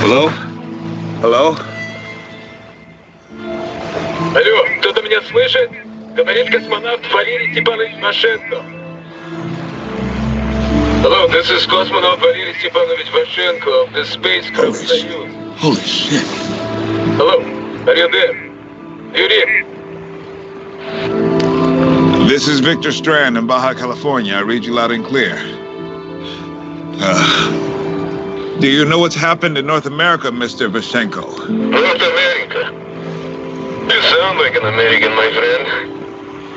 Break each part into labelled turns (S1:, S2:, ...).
S1: Hello? Hello?
S2: Алло, кто-то меня слышит? Говорит космонавт Валерий Степанович Машенко. Hello, this is cosmonaut Valery Stepanovich Vashenko of the spacecraft Soyuz.
S1: Holy shit.
S2: Hello, are you there? Yuri,
S1: This is Victor Strand in Baja California. I read you loud and clear. Uh, do you know what's happened in North America, Mr. Vashenko?
S2: North America. You sound like an American, my friend.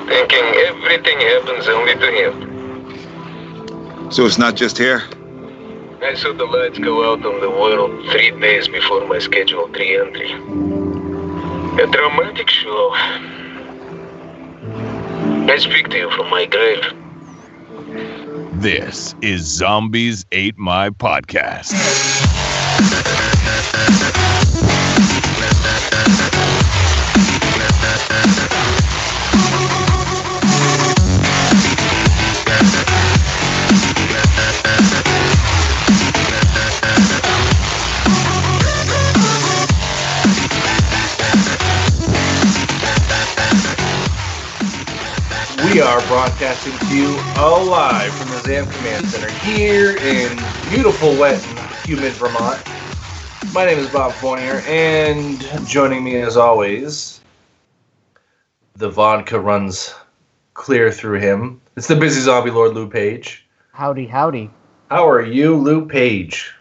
S2: Thinking everything happens only to him.
S1: So it's not just here?
S2: I saw the lights go out on the world three days before my scheduled re-entry. A dramatic show. I speak to you from my grave.
S3: This is Zombies Ate My Podcast.
S4: We are broadcasting to you live from the ZAM Command Center here in beautiful, wet, and humid Vermont. My name is Bob Fournier, and joining me as always, the vodka runs clear through him. It's the busy zombie lord, Lou Page.
S5: Howdy, howdy.
S4: How are you, Lou Page?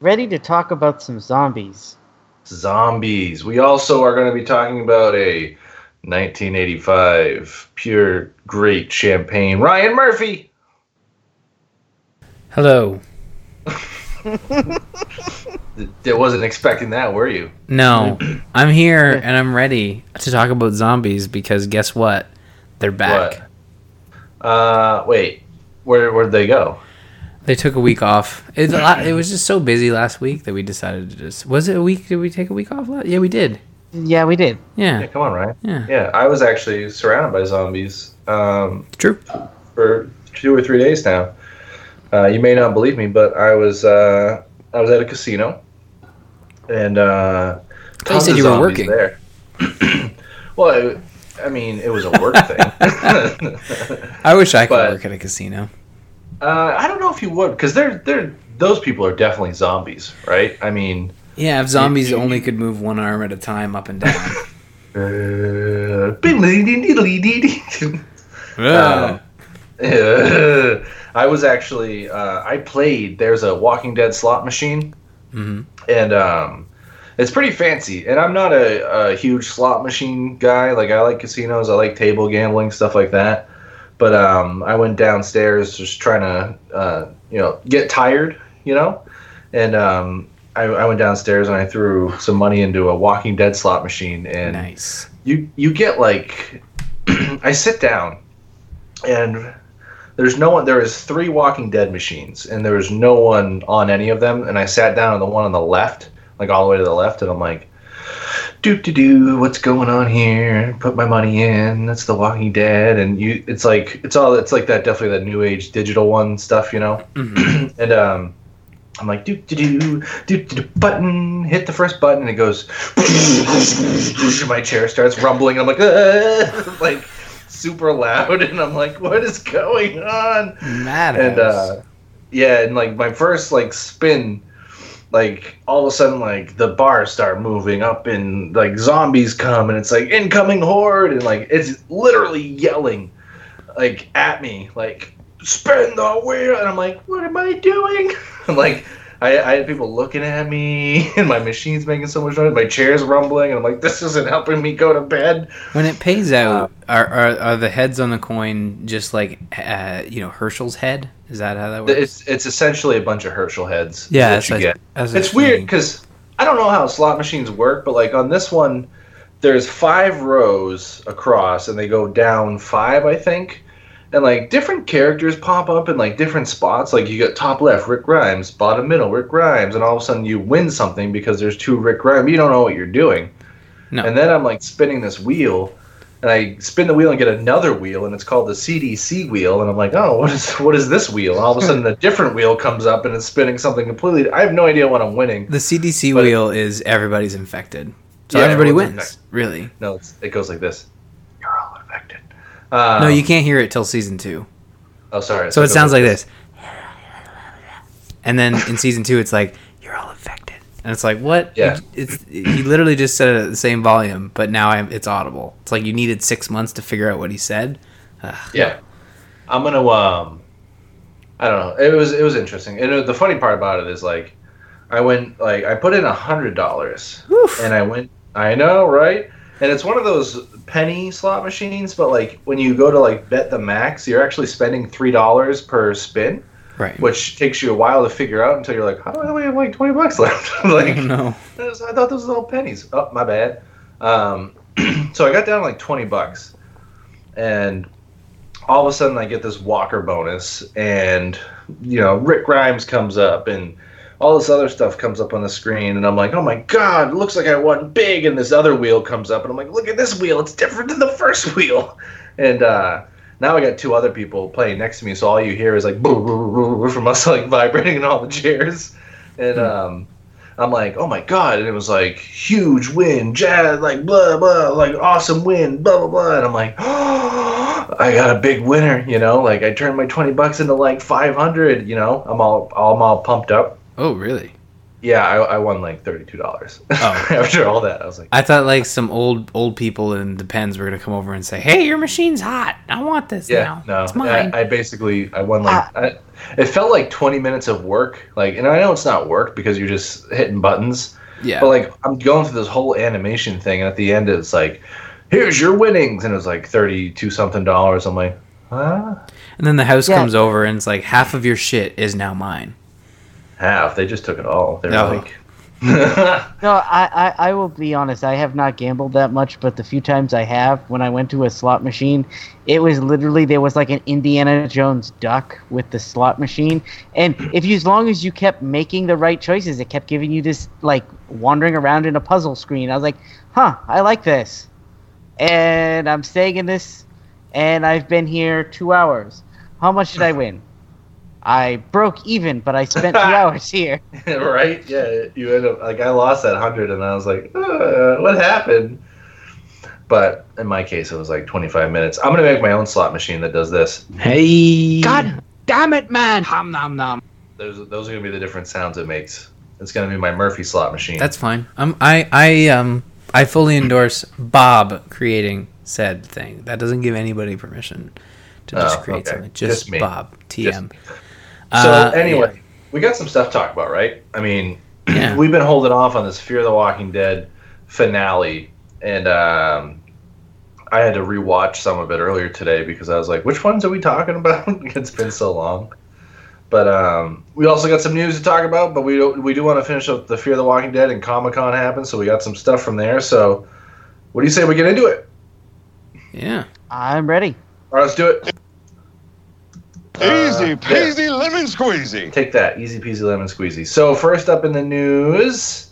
S5: Ready to talk about some zombies.
S4: Zombies. We also are going to be talking about a 1985 pure great champagne. Ryan Murphy.
S6: Hello.
S4: It wasn't expecting that, were you?
S6: No, I'm here and I'm ready to talk about zombies because guess what? They're back.
S4: What? Uh, wait. Where where'd they go?
S6: They took a week off. It, it was just so busy last week that we decided to just. Was it a week? Did we take a week off? Yeah, we did.
S5: Yeah, we did.
S4: Yeah,
S6: Yeah,
S4: come on, Ryan.
S6: yeah.
S4: Yeah, I was actually surrounded by zombies um,
S6: True.
S4: for two or three days now. Uh, you may not believe me, but I was uh, I was at a casino, and uh,
S6: you said
S4: of
S6: you were working.
S4: there. well, it, I mean, it was a work thing.
S6: I wish I could
S4: But-
S6: work at a casino.
S4: uh, I don't know if you would, because they're they're those people are definitely zombies, right? I mean.
S6: Yeah, if zombies only could move one arm at a time up and down.
S4: Uh,
S6: Uh,
S4: Uh, I was actually uh, I played. There's a Walking Dead slot machine,
S6: Mhm.
S4: and um, it's pretty fancy. And I'm not a, a huge slot machine guy. Like I like casinos, I like table gambling, stuff like that. But um, I went downstairs just trying to uh, you know get tired, you know, and um, I, I went downstairs and I threw some money into a Walking Dead slot machine, and
S6: nice.
S4: you you get like I sit down and there's no one there is three walking dead machines and there was no one on any of them. And I sat down on the one on the left like all the way to the left and I'm like doo doo doo, what's going on here? Put my money in. That's the walking dead. And you it's like it's all it's like that definitely that new age digital one stuff you know?
S6: Mhm.
S4: and um I'm like do do do do do button hit the first button and it goes my chair starts rumbling and I'm like like super loud and I'm like what is going on
S6: Madhouse.
S4: and uh yeah and like my first like spin like all of a sudden like the bars start moving up and like zombies come and it's like incoming horde and like it's literally yelling like at me like spin the wheel and i'm like what am i doing i'm like I, I had people looking at me and my machine's making so much noise my chair's rumbling and i'm like this isn't helping me go to bed
S6: when it pays out, are, are are the heads on the coin just like uh, you know Herschel's head? Is that how that works?
S4: it's it's essentially a bunch of herschel heads
S6: yeah,
S4: you get it's weird because I don't know how slot machines work, but like on this one, there's five rows across, and they go down five, I think. And like different characters pop up in like different spots. Like you got top left Rick Grimes, bottom middle Rick Grimes, and all of a sudden you win something because there's two Rick Grimes. You don't know what you're doing.
S6: No.
S4: And then I'm like spinning this wheel, and I spin the wheel and get another wheel, and it's called the CDC wheel, and I'm like, oh, what is what is this wheel? And all of a sudden, a different wheel comes up, and it's spinning something completely. I have no idea what I'm winning.
S6: The CDC
S4: But-
S6: wheel is everybody's infected, so
S4: Yeah,
S6: everybody wins.
S4: infected.
S6: Really?
S4: No, it's, it goes like this. You're all infected. Um,
S6: no, you can't hear it till season two.
S4: Oh, sorry.
S6: So it sounds like this. And then in season two, it's like you're all affected, and it's like what?
S4: Yeah.
S6: It's he literally just said it at the same volume, but now I'm, it's audible. It's like you needed six months to figure out what he said. Ugh.
S4: Yeah, I'm gonna. Um, I don't know. It was it was interesting. And it- the funny part about it is like, I went like I put in a hundred dollars, and I went. I know, right? And it's one of those penny slot machines, but like when you go to like bet the max, you're actually spending three dollars per spin,
S6: Right.
S4: which takes you a while to figure out until you're like, how do I only have like twenty bucks left? like,
S6: no.
S4: I thought those were all pennies. Oh, my bad. Um, so I got down to like 20 bucks. And all of a sudden I get this Walker bonus. And, you know, Rick Grimes comes up and all this other stuff comes up on the screen. And I'm like, oh my God, it looks like I won big. And this other wheel comes up. And I'm like, look at this wheel. It's different than the first wheel. And, uh, now I got two other people playing next to me, so all you hear is like boo, boo, boo, boo from us like vibrating in all the chairs, and um, I'm like, oh my god! And it was like huge win, jazz, like blah blah, like awesome win, blah blah blah. And I'm like, oh, I got a big winner, you know. Like I turned my twenty bucks into like five hundred, you know. I'm all I'm all pumped up.
S6: Oh, really?
S4: Yeah, I, I won like thirty two dollars.
S6: Oh.
S4: After all that, I was like,
S6: I thought like some old old people in the pens were gonna come over and say, "Hey, your machine's hot. I want this
S4: yeah,
S6: now.
S4: no.
S6: it's mine."
S4: I, I basically I won like ah. I, it felt like twenty minutes of work. Like, and I know it's not work because you're just hitting buttons.
S6: yeah.
S4: But like I'm going through this whole animation thing, and at the end it's like, "Here's your winnings," and it was like thirty-two something dollars. I'm like, huh?
S6: and then the house
S5: Yeah.
S6: comes over and it's like half of your shit is now mine.
S4: Half. They just took it all. They're
S6: No.
S4: like,
S5: No, I, I, I will be honest. I have not gambled that much, but the few times I have, when I went to a slot machine, it was literally there was like an Indiana Jones duck with the slot machine, and if you, as long as you kept making the right choices, it kept giving you this like wandering around in a puzzle screen. I was like, huh, I like this, and I'm staying in this, and I've been here two hours. How much did I win? I broke even, but I spent two hours here.
S4: right? Yeah, you end up like I lost that hundred, and I was like, uh, what happened? But in my case, it was like 25 minutes. I'm gonna make my own slot machine that does this.
S6: Hey,
S5: God damn it, man! Hum nom nom.
S4: Those those are gonna be the different sounds it makes. It's gonna be my Murphy slot machine.
S6: That's fine. Um, I I um I fully endorse Bob creating said thing. That doesn't give anybody permission to just
S4: Oh,
S6: create
S4: okay.
S6: something. Just,
S4: Just me.
S6: Bob TM.
S4: So
S6: Uh,
S4: anyway, we got some stuff to talk about, right? I mean,
S6: Yeah.
S4: we've been holding off on this Fear the Walking Dead finale, and um, I had to rewatch some of it earlier today because I was like, which ones are we talking about? it's been so long. But um, we also got some news to talk about, but we do, we do want to finish up the Fear the Walking Dead and Comic Con happened, so we got some stuff from there. So, what do you say we get into it?
S6: yeah.
S5: I'm ready.
S4: All right, let's do it.
S1: Easy
S4: Uh,
S1: peasy lemon squeezy.
S4: Take that, easy peasy lemon squeezy. So first up in the news,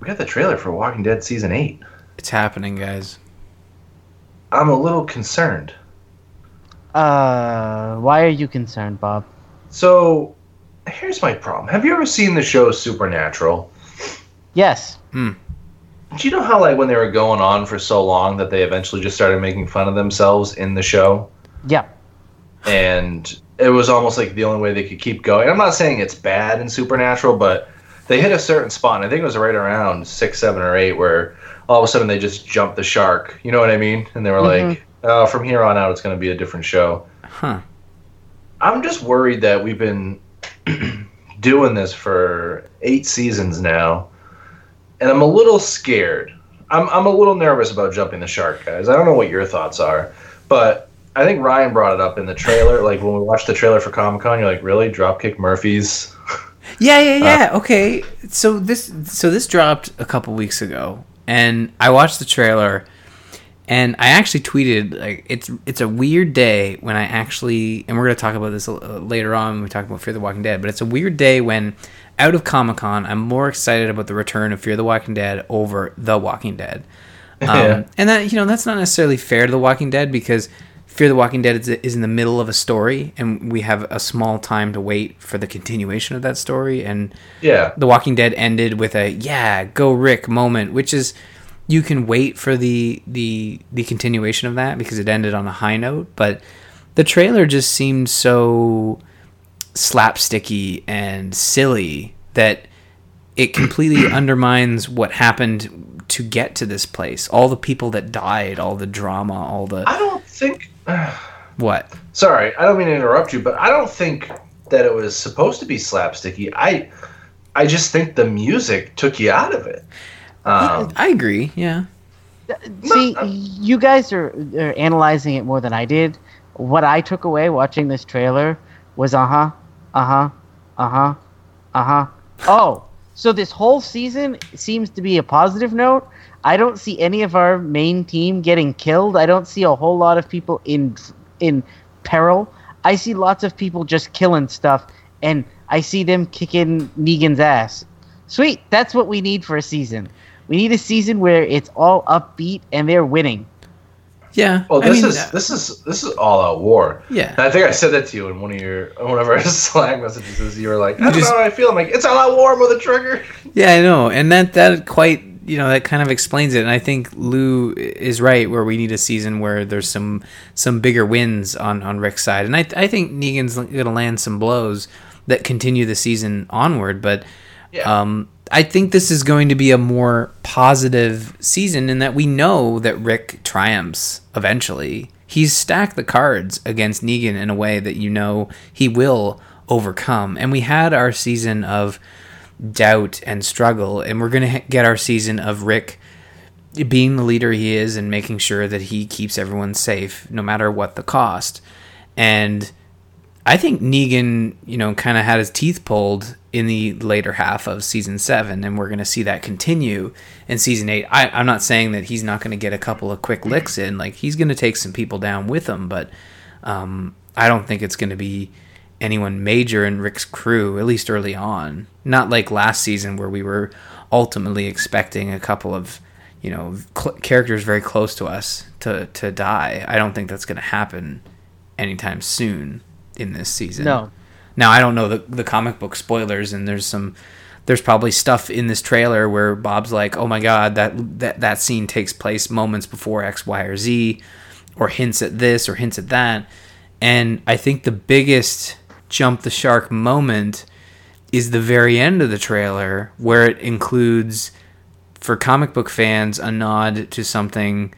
S4: we got the trailer for Walking Dead season eight.
S6: It's happening, guys.
S4: I'm a little concerned.
S5: Uh, why are you concerned, Bob?
S4: So here's my problem. Have you ever seen the show Supernatural?
S5: Yes. Hmm.
S4: Do you know how like when they were going on for so long that they eventually just started making fun of themselves in the show?
S5: Yep.
S4: And it was almost like the only way they could keep going. I'm not saying it's bad in Supernatural, but they hit a certain spot. And I think it was right around six, seven, or eight, where all of a sudden they just jumped the shark. You know what I mean? And they were like, mm-hmm. "Oh, from here on out, it's going to be a different show."
S6: Huh.
S4: I'm just worried that we've been doing this for eight seasons now, and I'm a little scared. I'm I'm a little nervous about jumping the shark, guys. I don't know what your thoughts are, but I think Ryan brought it up in the trailer. Like when we watched the trailer for Comic Con, you're like, really, Dropkick Murphys?
S6: Yeah, yeah, yeah. okay. So this so this dropped a couple weeks ago and I watched the trailer and I actually tweeted like it's it's a weird day when I actually and we're going to talk about this uh, later on when we talk about Fear the Walking Dead, but it's a weird day when out of Comic-Con I'm more excited about the return of Fear the Walking Dead over The Walking Dead. Um,
S4: Yeah.
S6: And that you know that's not necessarily fair to The Walking Dead because Fear the Walking Dead is, is in the middle of a story, and we have a small time to wait for the continuation of that story. And
S4: Yeah.
S6: The Walking Dead ended with a "Yeah, go Rick" moment, which is you can wait for the the the continuation of that because it ended on a high note. But the trailer just seemed so slapsticky and silly that it completely undermines what happened to get to this place. All the people that died, all the drama, all the
S4: I don't think.
S6: what?
S4: Sorry, I don't mean to interrupt you, but I don't think that it was supposed to be slapsticky. I, I just think the music took you out of it. Um,
S6: I agree. Yeah.
S5: See, you guys are, are analyzing it more than I did. What I took away watching this trailer was uh huh, uh huh, uh huh, uh huh. Oh, so this whole season seems to be a positive note. I don't see any of our main team getting killed. I don't see a whole lot of people in in peril. I see lots of people just killing stuff, and I see them kicking Negan's ass. Sweet, that's what we need for a season. We need a season where it's all upbeat and they're winning.
S6: Yeah.
S4: well,
S6: I
S4: this
S6: mean,
S4: is
S6: uh,
S4: this is this is all out war.
S6: Yeah.
S4: And I think I said that to you in one of your one of our Slack messages. Is you were like, I don't
S6: just-
S4: know how I feel. I'm like, it's all out war with a trigger.
S6: Yeah, I know, and that that quite you know that kind of explains it. And I think Lou is right where we need a season where there's some some bigger wins on on Rick's side, and I I think Negan's going to land some blows that continue the season onward. But
S4: Yeah.
S6: um, I think this is going to be a more positive season in that we know that Rick triumphs eventually. He's stacked the cards against Negan in a way that you know he will overcome. And we had our season of doubt and struggle, and we're going to get our season of Rick being the leader he is and making sure that he keeps everyone safe no matter what the cost. And I think Negan, you know, kind of had his teeth pulled in the later half of season seven, and we're going to see that continue in season eight. I, I'm not saying that he's not going to get a couple of quick licks in, like he's going to take some people down with him, but um, I don't think it's going to be anyone major in Rick's crew, at least early on. Not like last season where we were ultimately expecting a couple of, you know, cl- characters very close to us to to die. I don't think that's going to happen anytime soon in this season.
S5: No.
S6: Now I don't know the the comic book spoilers, and there's some there's probably stuff in this trailer where Bob's like, "Oh my god, that that that scene takes place moments before X, Y, or Z," or hints at this or hints at that. And I think the biggest jump the shark moment is the very end of the trailer, where it includes, for comic book fans, a nod to something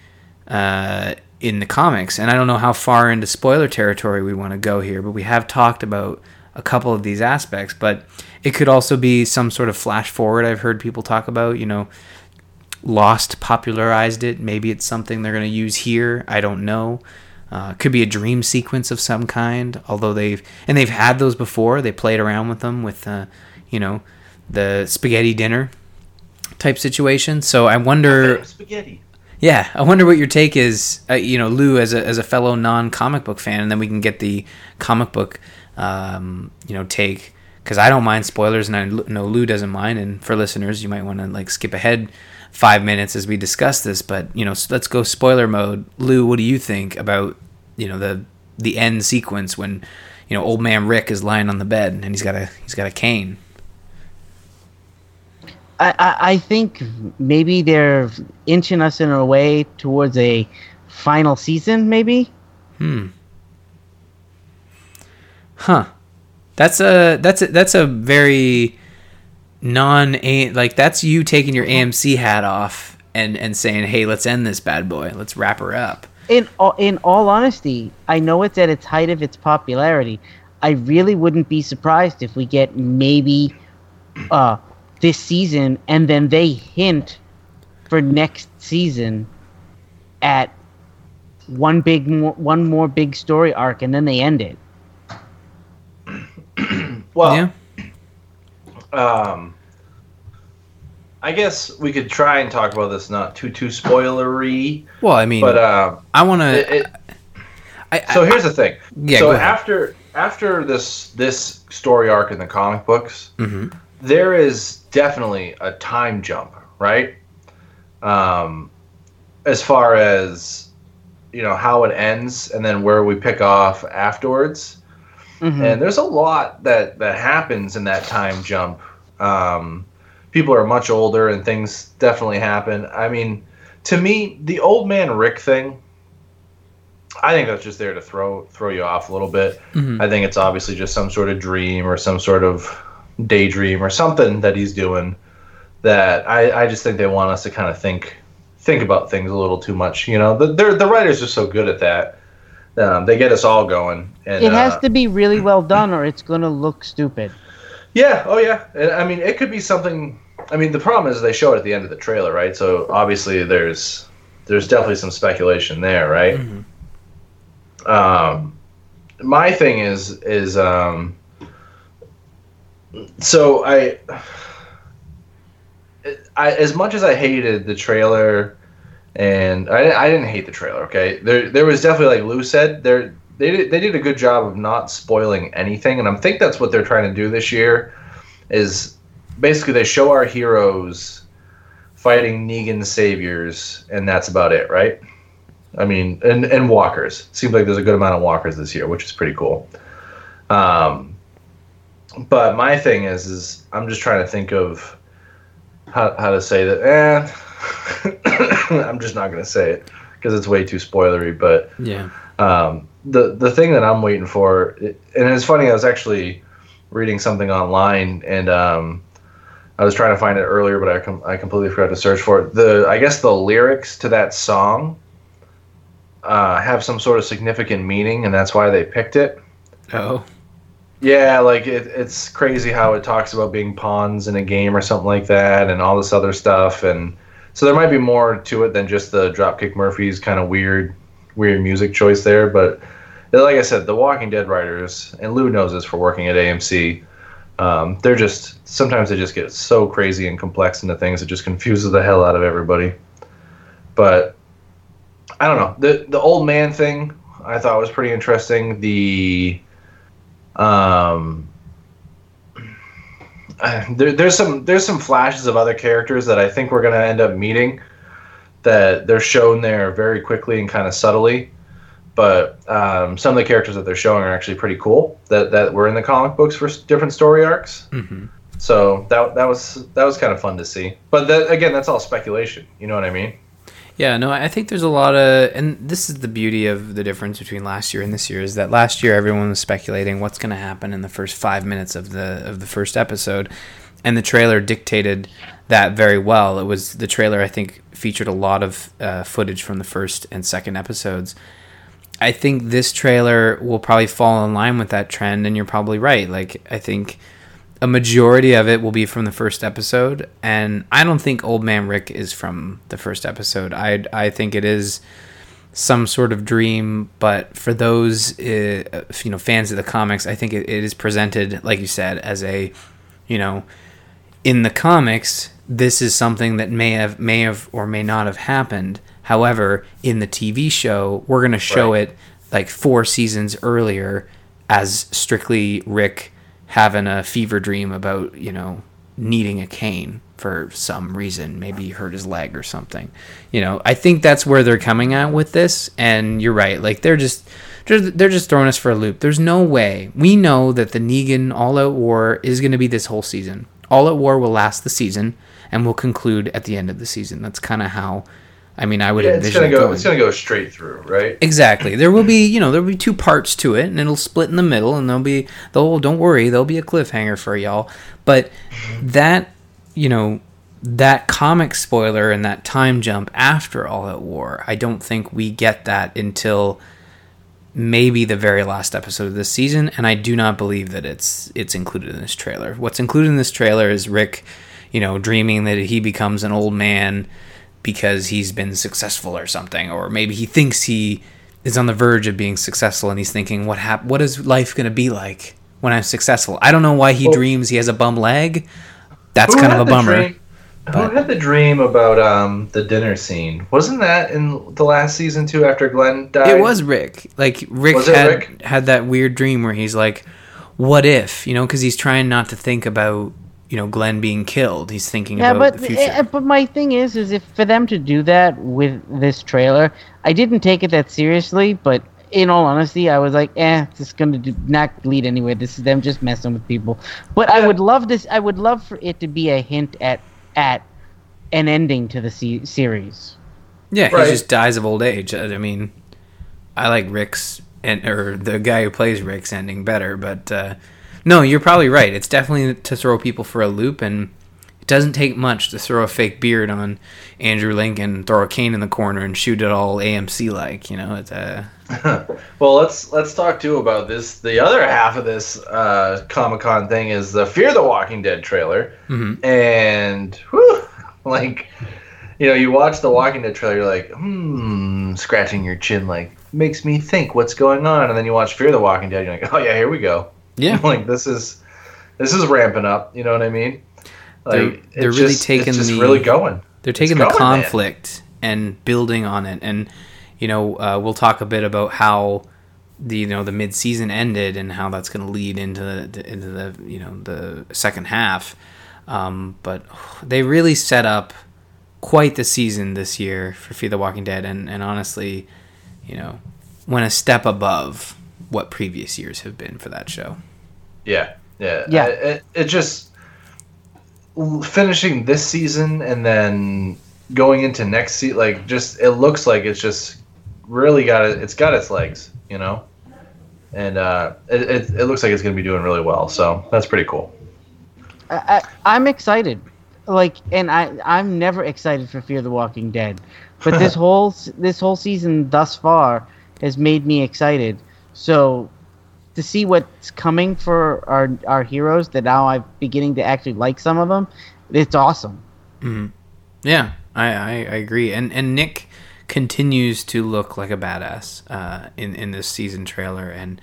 S6: uh, in the comics. And I don't know how far into spoiler territory we want to go here, but we have talked about a couple of these aspects. But it could also be some sort of flash forward. I've heard people talk about, you know, Lost popularized it. Maybe it's something they're going to use here. I don't know. Uh, could be a dream sequence of some kind. Although they've and they've had those before. They played around with them with, uh, you know, the spaghetti dinner type situation. So I wonder.
S4: Spaghetti.
S6: Yeah, I wonder what your take is. Uh, you know, Lou as a as a fellow non comic book fan, and then we can get the comic book, um, you know, take because I don't mind spoilers, and I know Lou doesn't mind. And for listeners, you might want to like skip ahead five minutes as we discuss this. But you know, let's go spoiler mode. Lou, what do you think about you know the the end sequence when you know old man Rick is lying on the bed and he's got a he's got a cane.
S5: I, I, I think maybe they're inching us in a way towards a final season, maybe.
S6: Hmm. Huh. That's a that's a that's a very non a like that's you taking your AMC hat off and and saying, "Hey, let's end this bad boy. Let's wrap her up."
S5: In all, in all honesty, I know it's at its height of its popularity. I really wouldn't be surprised if we get maybe uh, this season, and then they hint for next season at one big, mo- one more big story arc, and then they end it.
S4: Well,
S6: yeah.
S4: um, I guess we could try and talk about this not too too spoilery,
S6: Well, I mean,
S4: but um,
S6: I want to.
S4: so here's the thing.
S6: Yeah,
S4: so after after this this story arc in the comic books,
S6: hmm
S4: there is definitely a time jump, right? Um, as far as you know how it ends and then where we pick off afterwards.
S5: Mhm.
S4: And there's a lot that that happens in that time jump. Um, people are much older and things definitely happen. I mean, to me, the old man Rick thing. I think that's just there to throw throw you off a little bit.
S6: Mhm.
S4: I think it's obviously just some sort of dream or some sort of daydream or something that he's doing that I, I just think they want us to kind of think think about things a little too much. You know, the the writers are so good at that. Um, they get us all going. And,
S5: It has
S4: uh,
S5: to be really well done, or it's gonna look stupid.
S4: Yeah. Oh yeah. I mean, it could be something. I mean, the problem is they show it at the end of the trailer, right? So obviously there's there's definitely some speculation there, right? Um, my thing is is um, so I, I as much as I hated the trailer, and I, I didn't hate the trailer. Okay, there there was definitely like Lou said there they did, they did a good job of not spoiling anything, and I think that's what they're trying to do this year, is basically they show our heroes fighting Negan saviors, and that's about it, right? I mean, and and walkers. Seems like there's a good amount of walkers this year, which is pretty cool. Um, but my thing is, is I'm just trying to think of how how to say that. Eh, I'm just not gonna say it because it's way too spoilery. But
S6: Yeah.
S4: um, the the thing that I'm waiting for, and it's funny. I was actually reading something online, and um, I was trying to find it earlier, but I com- I completely forgot to search for it. The I guess the lyrics to that song uh, have some sort of significant meaning, and that's why they picked it.
S6: Oh.
S4: Yeah, like it, it's crazy how it talks about being pawns in a game or something like that, and all this other stuff, and so there might be more to it than just the Dropkick Murphys kind of weird, weird music choice there. But like I said, the Walking Dead writers and Lou knows this for working at AMC. Um, they're just sometimes they just get so crazy and complex into things it just confuses the hell out of everybody. But I don't know the the old man thing I thought was pretty interesting. The um, uh, there, there's some there's some flashes of other characters that I think we're gonna end up meeting that they're shown there very quickly and kind of subtly. But um, some of the characters that they're showing are actually pretty cool that, that were in the comic books for different story arcs.
S6: hmm
S4: So that that was that was kind of fun to see. But that, again, that's all speculation. You know what I mean?
S6: Yeah, no, I think there's a lot of, and this is the beauty of the difference between last year and this year is that last year everyone was speculating what's going to happen in the first five minutes of the of the first episode, and the trailer dictated that very well. It was the trailer I think featured a lot of uh, footage from the first and second episodes. I think this trailer will probably fall in line with that trend, and you're probably right. Like I think a majority of it will be from the first episode, and I don't think Old Man Rick is from the first episode. I I think it is some sort of dream, but for those uh, you know fans of the comics, I think it, it is presented like you said as a you know in the comics this is something that may have may have or may not have happened. However, in the TV show, we're going to show
S4: Right.
S6: it like four seasons earlier as strictly Rick having a fever dream about, you know, needing a cane for some reason. Maybe he hurt his leg or something. You know, I think that's where they're coming at with this. And you're right. Like they're just they're, just throwing us for a loop. There's no way. We know that the Negan All Out War is going to be this whole season. All Out War will last the season and will conclude at the end of the season. That's kind of how. I mean, I would
S4: Yeah, it's
S6: envision
S4: gonna
S6: it
S4: go.
S6: going.
S4: It's gonna go straight through, right?
S6: Exactly. There will be, you know, there will be two parts to it, and it'll split in the middle, and there'll be, they'll, don't worry, there'll be a cliffhanger for y'all. But that, you know, that comic spoiler and that time jump after All Out War, I don't think we get that until maybe the very last episode of this season, and I do not believe that it's it's included in this trailer. What's included in this trailer is Rick, you know, dreaming that he becomes an old man because he's been successful or something, or maybe he thinks he is on the verge of being successful and he's thinking, what hap- What is life going to be like when I'm successful? I don't know why he
S4: Well-
S6: dreams he has a bum leg. That's kind of a bummer.
S4: dream-
S6: but-
S4: Who had the dream about um the dinner scene? Wasn't that in the last season too? After Glenn died,
S6: It was Rick. Like Rick
S4: Was
S6: had
S4: Rick?
S6: had that weird dream where he's like, "What if?" You know, because he's trying not to think about you know Glenn being killed. He's thinking
S5: Yeah,
S6: about
S5: but
S6: the future.
S5: eh, but my thing is, is if for them to do that with this trailer, I didn't take it that seriously. But in all honesty, I was like, eh, this is gonna not lead anywhere. This is them just messing with people. But I would love this. I would love for it to be a hint at at an ending to the se- series.
S6: Yeah,
S4: Right.
S6: he just dies of old age. I I mean, I like Rick's and or the guy who plays Rick's ending better, but uh, no, you're probably right. It's definitely to throw people for a loop, and it doesn't take much to throw a fake beard on Andrew Lincoln, throw a cane in the corner, and shoot it all AMC like. You know, it's uh,
S4: Well, let's let's talk too about this. The other half of this uh, Comic Con thing is the Fear the Walking Dead trailer,
S6: Mhm.
S4: and whew, like you know, you watch the Walking Dead trailer, you're like, hmm, scratching your chin, like makes me think what's going on, and then you watch Fear the Walking Dead, you're like, oh yeah, here we go.
S6: Yeah.
S4: like this is this is ramping up. You know what I mean?
S6: They're-
S4: Like
S6: they're really
S4: just-
S6: taking the-
S4: really going.
S6: They're taking the
S4: going, man.
S6: conflict and building on it, and you know, uh, we'll talk a bit about how the you know the mid season ended and how that's going to lead into the into the you know the second half. Um, but they really set up quite the season this year for Fear the Walking Dead, and and honestly, you know, went a step above what previous years have been for that show.
S4: Yeah, yeah,
S5: Yeah.
S4: I- It, it just finishing this season and then going into next season, like just it looks like it's just really got it. It's got its legs, you know, and uh, it, it it looks like it's going to be doing really well. So that's pretty cool.
S5: I, I, I'm excited. Like, and I I'm never excited for Fear the Walking Dead, but this whole this whole season thus far has made me excited. So to see what's coming for our our heroes that now I'm beginning to actually like some of them, it's awesome.
S6: Yeah, I, I, I agree. And and Nick continues to look like a badass uh, in in this season trailer, and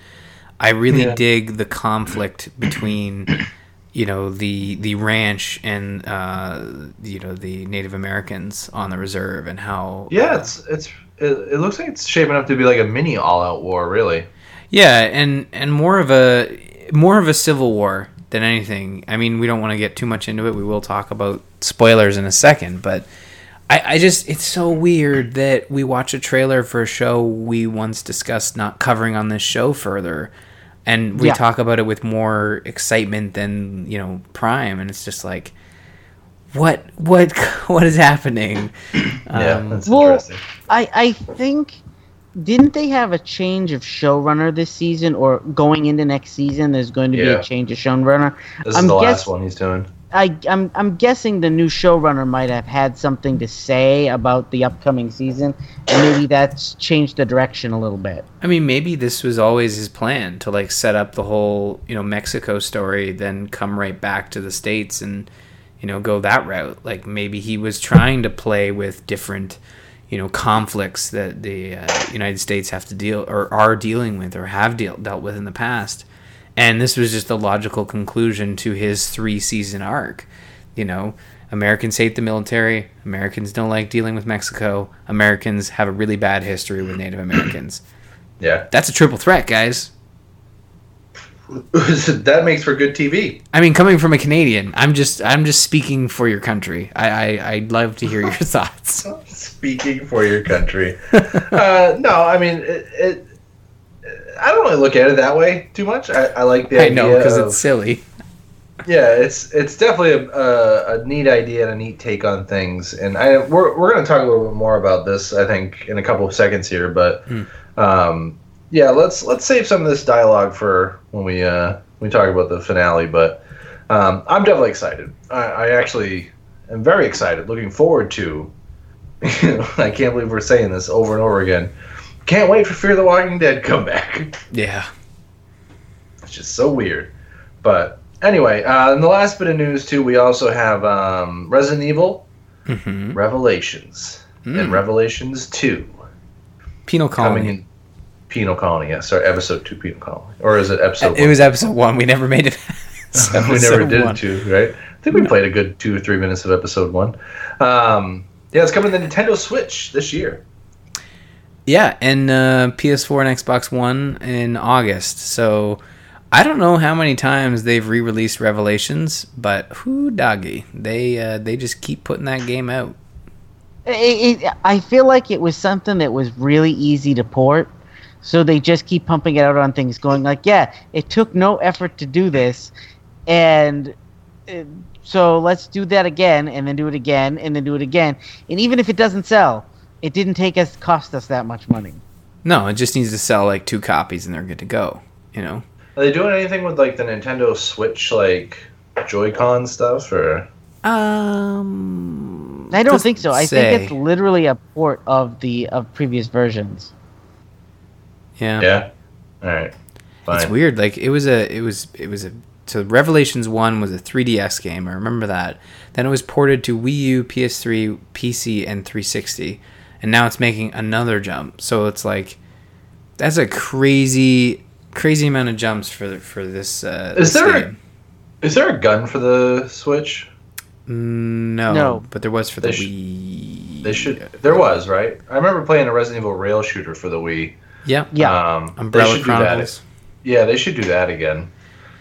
S6: I really
S4: Yeah.
S6: dig the conflict between you know the the ranch and uh, you know the Native Americans on the reserve, and how
S4: Yeah, it's it's it, it looks like it's shaping up to be like a mini all out war, really.
S6: Yeah, and and more of a more of a civil war than anything. I mean, we don't want to get too much into it. We will talk about spoilers in a second, but I, I just it's so weird that we watch a trailer for a show we once discussed not covering on this show further, and we
S5: Yeah.
S6: talk about it with more excitement than you know Prime, and it's just like. What what what is happening?
S4: Yeah,
S6: Um,
S4: that's
S5: well,
S4: interesting.
S5: I I think didn't they have a change of showrunner this season or going into next season? There's going to be a change of showrunner.
S4: This is
S5: I'm
S4: the
S5: guess-
S4: last one he's doing.
S5: I, I'm I'm guessing the new showrunner might have had something to say about the upcoming season, and maybe that's changed the direction a little bit.
S6: I mean, maybe this was always his plan to like set up the whole, you know, Mexico story, then come right back to the states and, you know, go that route. Like maybe he was trying to play with different, you know, conflicts that the uh, United States have to deal or are dealing with or have deal, dealt with in the past. And this was just a logical conclusion to his three season arc. You know, Americans hate the military. Americans don't like dealing with Mexico. Americans have a really bad history with Native Americans.
S4: Yeah,
S6: That's a triple threat, guys.
S4: that makes for good TV.
S6: I mean, coming from a Canadian, I'm just I'm just speaking for your country. I, I I'd love to hear your thoughts.
S4: Speaking for your country. uh, no, I mean it, it. I don't really look at it that way too much. I, I like the
S6: I
S4: idea
S6: know because it's silly.
S4: yeah, it's it's definitely a, a, a neat idea and a neat take on things. And I we're we're gonna talk a little bit more about this, I think, in a couple of seconds here. But
S6: Hmm.
S4: um, yeah, let's let's save some of this dialogue for when we uh, we talk about the finale. But um, I'm definitely excited. I, I actually am very excited. Looking forward to. I can't believe we're saying this over and over again. Can't wait for Fear the Walking Dead comeback.
S6: Yeah.
S4: It's just so weird. But anyway, uh, in the last bit of news too, we also have um, Resident Evil
S6: Mm-hmm.
S4: Revelations and Revelations Two
S6: Penal
S4: coming
S6: colony.
S4: In. Penal Colony, yes, sorry, episode two, Penal Colony, or is it episode? One?
S6: It was episode one. We never made it.
S4: we never did
S6: one.
S4: two, right? I think we played a good two or three minutes of episode one. Um, yeah, it's coming to the Nintendo Switch this year.
S6: Yeah, and uh, PS4 and Xbox One in August. So I don't know how many times they've re-released Revelations, but who doggy, they uh, they just keep putting that game out.
S5: It, it, I feel like it was something that was really easy to port, so they just keep pumping it out on things, going like, "Yeah, it took no effort to do this, and uh, so let's do that again, and then do it again, and then do it again, and even if it doesn't sell, it didn't take us cost us that much money."
S6: No, it just needs to sell like two copies and they're good to go. You know.
S4: Are they doing anything with like the Nintendo Switch like Joy-Con stuff or?
S6: Um,
S5: I don't
S6: doesn't
S5: think so. I
S6: say.
S5: think it's literally a port of the of previous versions.
S6: Yeah.
S4: Yeah. All right. Fine.
S6: It's weird. Like it was a, it was, it was a. So Revelations One was a 3DS game. I remember that. Then it was ported to Wii U, PS3, PC, and 360, and now it's making another jump. So it's like, that's a crazy, crazy amount of jumps for for this. Uh,
S4: Is
S6: this
S4: there a- Is there a gun for the Switch?
S6: No,
S5: No.
S6: but there was for the
S4: They sh-
S6: Wii.
S4: They should. There was right. I remember playing a Resident Evil rail shooter for the Wii.
S6: Yeah.
S5: Yeah.
S4: Um, they
S6: Umbrella
S4: should do that.
S6: Chronicles.
S4: Yeah, they should do that again.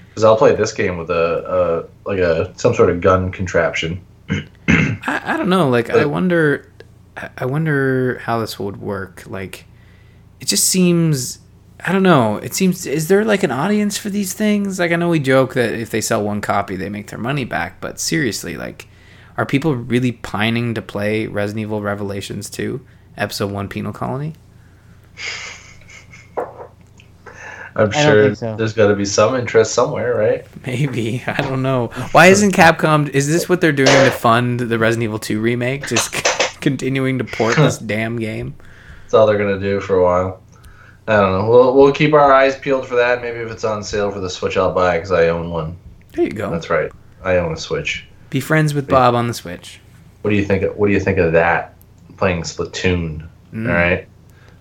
S4: Because I'll play this game with a, a like a some sort of gun contraption.
S6: I, I don't know. Like, I
S4: Uh,
S6: wonder. I- I wonder how this would work. Like, it just seems. I don't know. It seems. Is there like an audience for these things? Like, I know we joke that if they sell one copy, they make their money back. But seriously, like, are people really pining to play Resident Evil Revelations 2, Episode 1 Penal Colony?
S4: I'm sure
S5: so.
S4: there's got to be some interest somewhere, right?
S6: Maybe. I don't know. Why isn't Capcom. Is this what they're doing to fund the Resident Evil 2 remake? Just continuing to port this damn game?
S4: That's all they're gonna do for a while. I don't know. We'll we'll keep our eyes peeled for that. Maybe if it's on sale for the Switch, I'll buy because I own one.
S6: There you go.
S4: That's right. I own a Switch.
S6: Be friends with Bob on the Switch.
S4: What do you think? Of, what do you think of that? Playing Splatoon,
S6: Mm.
S4: all right,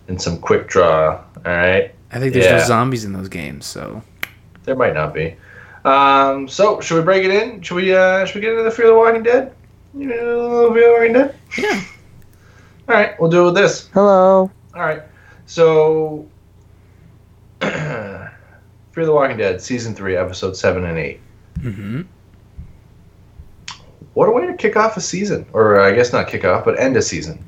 S4: and some quick draw, all right.
S6: I think there's no zombies in those games, so
S4: There might not be. Um, so should we break it in? Should we? Uh, should we get into the Fear the Walking Dead? You know, Fear the Walking Dead.
S6: yeah.
S4: All right, we'll do it with this.
S5: Hello.
S4: All right. So, Fear the Walking Dead, season three, episode seven and eight.
S6: Mm-hmm.
S4: What a way to kick off a season, or I guess not kick off, but end a season.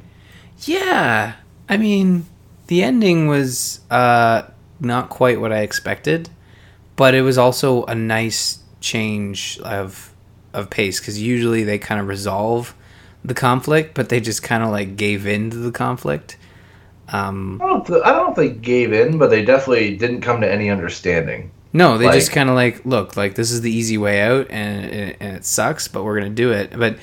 S6: Yeah. I mean, the ending was uh, not quite what I expected, but it was also a nice change of of pace because usually they kind of resolve the conflict, but they just kind of like gave in to the conflict. Um,
S4: I don't. Th- I don't know if they gave in, but they definitely didn't come to any understanding.
S6: No, they
S4: Like-
S6: just kind of like look like this is the easy way out, and and it sucks, but we're gonna do it. But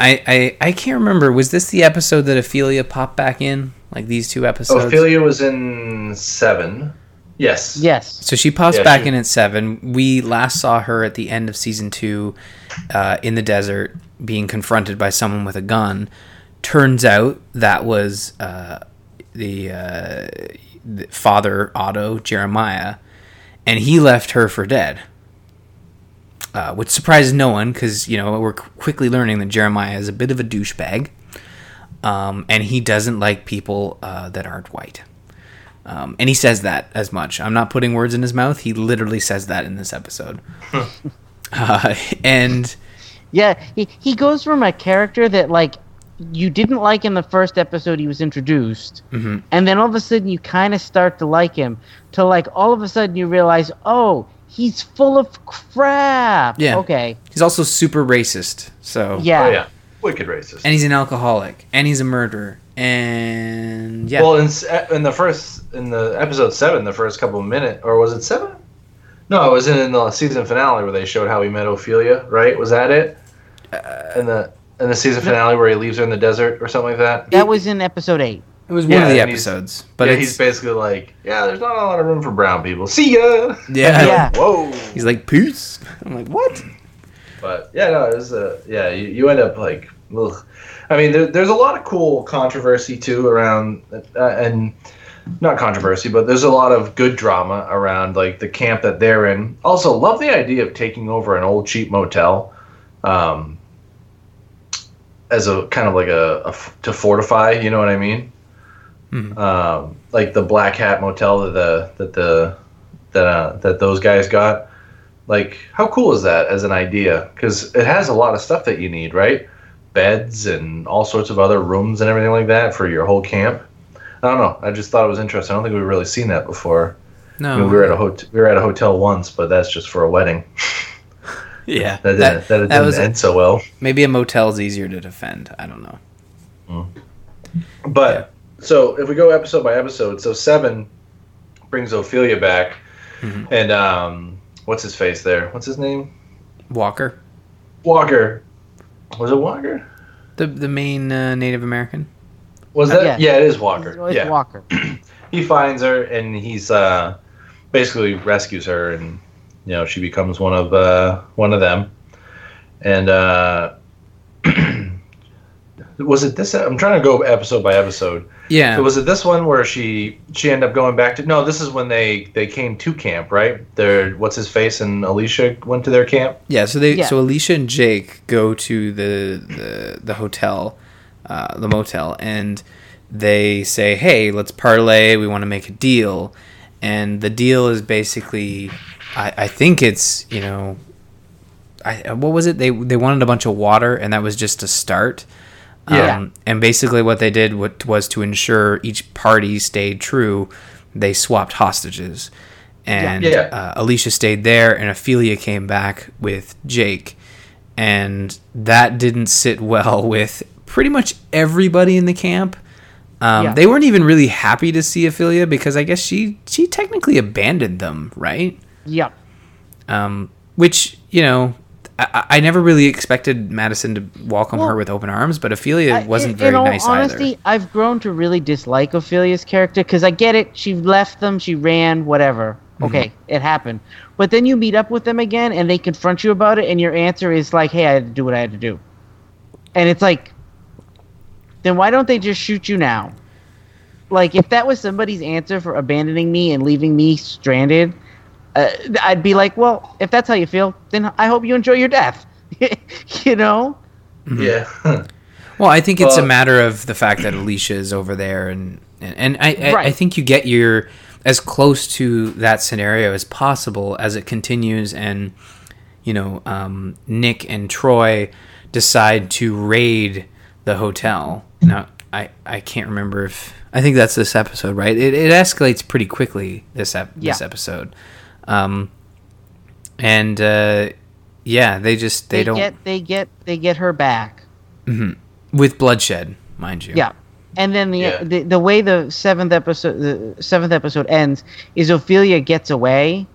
S6: I, I I can't remember. Was this the episode that Ophelia popped back in? Like these two episodes?
S4: Ophelia was in seven. Yes.
S5: Yes.
S6: So she pops
S4: Yeah,
S6: back
S4: she-
S6: in at seven. We last saw her at the end of season two, uh, in the desert, being confronted by someone with a gun. Turns out that was uh, the, uh, the father Otto Jeremiah, and he left her for dead. Uh, which surprises no one because you know we're qu- quickly learning that Jeremiah is a bit of a douchebag, um, and he doesn't like people uh, that aren't white. Um, and he says that as much. I'm not putting words in his mouth. He literally says that in this episode. uh, and
S5: Yeah, he, he goes from a character that like you didn't like in the first episode he was introduced,
S6: Mhm.
S5: and then all of a sudden you kind of start to like him, to like all of a sudden you realize, oh, he's full of crap.
S6: Yeah.
S5: Okay.
S6: he's also super racist. So
S5: Yeah.
S4: Oh yeah. Wicked racist.
S6: and he's an alcoholic, and he's a murderer, and yeah,
S4: Well, in, in the first in the episode seven, the first couple of minutes, or was it seven? No, it was in the season finale where they showed how he met Ophelia. Right? Was that it?
S6: Uh,
S4: in the in the season finale where he leaves her in the desert or something like that.
S5: That was in episode eight.
S6: it was one
S4: Yeah,
S6: of the
S4: and he's-
S6: episodes. But
S4: yeah, he's basically like, yeah, there's not a lot of room for brown people. See ya.
S6: yeah,
S5: Yeah.
S4: Whoa.
S6: he's like peace. I'm like what?
S4: But yeah, no, it was uh, yeah. You, you end up like, ugh. I mean, there, there's a lot of cool controversy too around, uh, and not controversy, but there's a lot of good drama around like the camp that they're in. Also, love the idea of taking over an old cheap motel, um, as a kind of like a, a to fortify. You know what I mean?
S6: Mhm.
S4: Um, like the Black Hat Motel that the that the that uh, that those guys got. Like, how cool is that as an idea? Because it has a lot of stuff that you need, right? Beds and all sorts of other rooms and everything like that for your whole camp. I don't know. I just thought it was interesting. I don't think we've really seen that before.
S6: No,
S4: I mean, we were at a hotel. We were at a hotel once, but that's just for a wedding.
S6: yeah,
S4: That didn't,
S6: that,
S4: that,
S6: that
S4: didn't
S6: was
S4: end so well.
S6: maybe a motel's easier to defend. I don't know.
S4: But so if we go episode by episode, so seven brings Ophelia back,
S6: Mhm.
S4: and um, what's his face there? What's his name?
S6: Walker,
S4: Walker. Was it Walker?
S6: the the main uh, Native American.
S4: Was
S5: Uh,
S4: that?
S5: yeah.
S4: yeah. it is Walker.
S5: It's
S4: yeah,
S5: Walker.
S4: he finds her and he's uh, basically rescues her, and you know she becomes one of uh, one of them. And uh, was it this? I'm trying to go episode by episode.
S6: Yeah,
S4: So was it this one where she she ended up going back to? No, this is when they they came to camp, right? Their what's his face and Alicia went to their camp.
S6: Yeah, so they
S5: Yeah.
S6: so Alicia and Jake go to the the, the hotel, uh, the motel, and they say, "Hey, let's parlay. We want to make a deal." And the deal is basically, I, I think it's you know, I what was it? They they wanted a bunch of water, and that was just a start.
S5: Yeah.
S6: Um, and basically, what they did wa- was to ensure each party stayed true. They swapped hostages, and
S4: Yeah.
S6: Uh, Alicia stayed there, and Ofelia came back with Jake, and that didn't sit well with pretty much everybody in the camp. Um,
S5: Yeah.
S6: They weren't even really happy to see Ofelia because I guess she she technically abandoned them, right?
S5: Yep.
S6: um, which you know I, I never really expected Madison to welcome
S5: Well,
S6: her with open arms, but
S5: Ofelia
S6: wasn't
S5: in,
S6: very
S5: in all
S6: nice
S5: honesty,
S6: either.
S5: I've grown to really dislike Ofelia's character because I get it. She left them, she ran, whatever.
S6: Mm-hmm.
S5: Okay, it happened. But then you meet up with them again and they confront you about it, and your answer is like, hey, I had to do what I had to do. And it's like, then why don't they just shoot you now? Like, if that was somebody's answer for abandoning me and leaving me stranded, uh, I'd be like, well, if that's how you feel, then I hope you enjoy your death. you know?
S6: Mm-hmm.
S4: Yeah.
S6: Well, I think it's a matter of the fact that Alicia is over there, and and, and I, I, I think you get your as close to that scenario as possible as it continues, and you know, um, Nick and Troy decide to raid the hotel. Now, I I can't remember if I think that's this episode, right? It, it escalates pretty quickly this ep- this episode, um, and uh, yeah, they just they,
S5: They,
S6: don't
S5: get they get they get her back.
S6: with bloodshed, mind you.
S5: Yeah. And then the,
S4: Yeah.
S5: the the way the seventh episode the seventh episode ends is Ofelia gets away,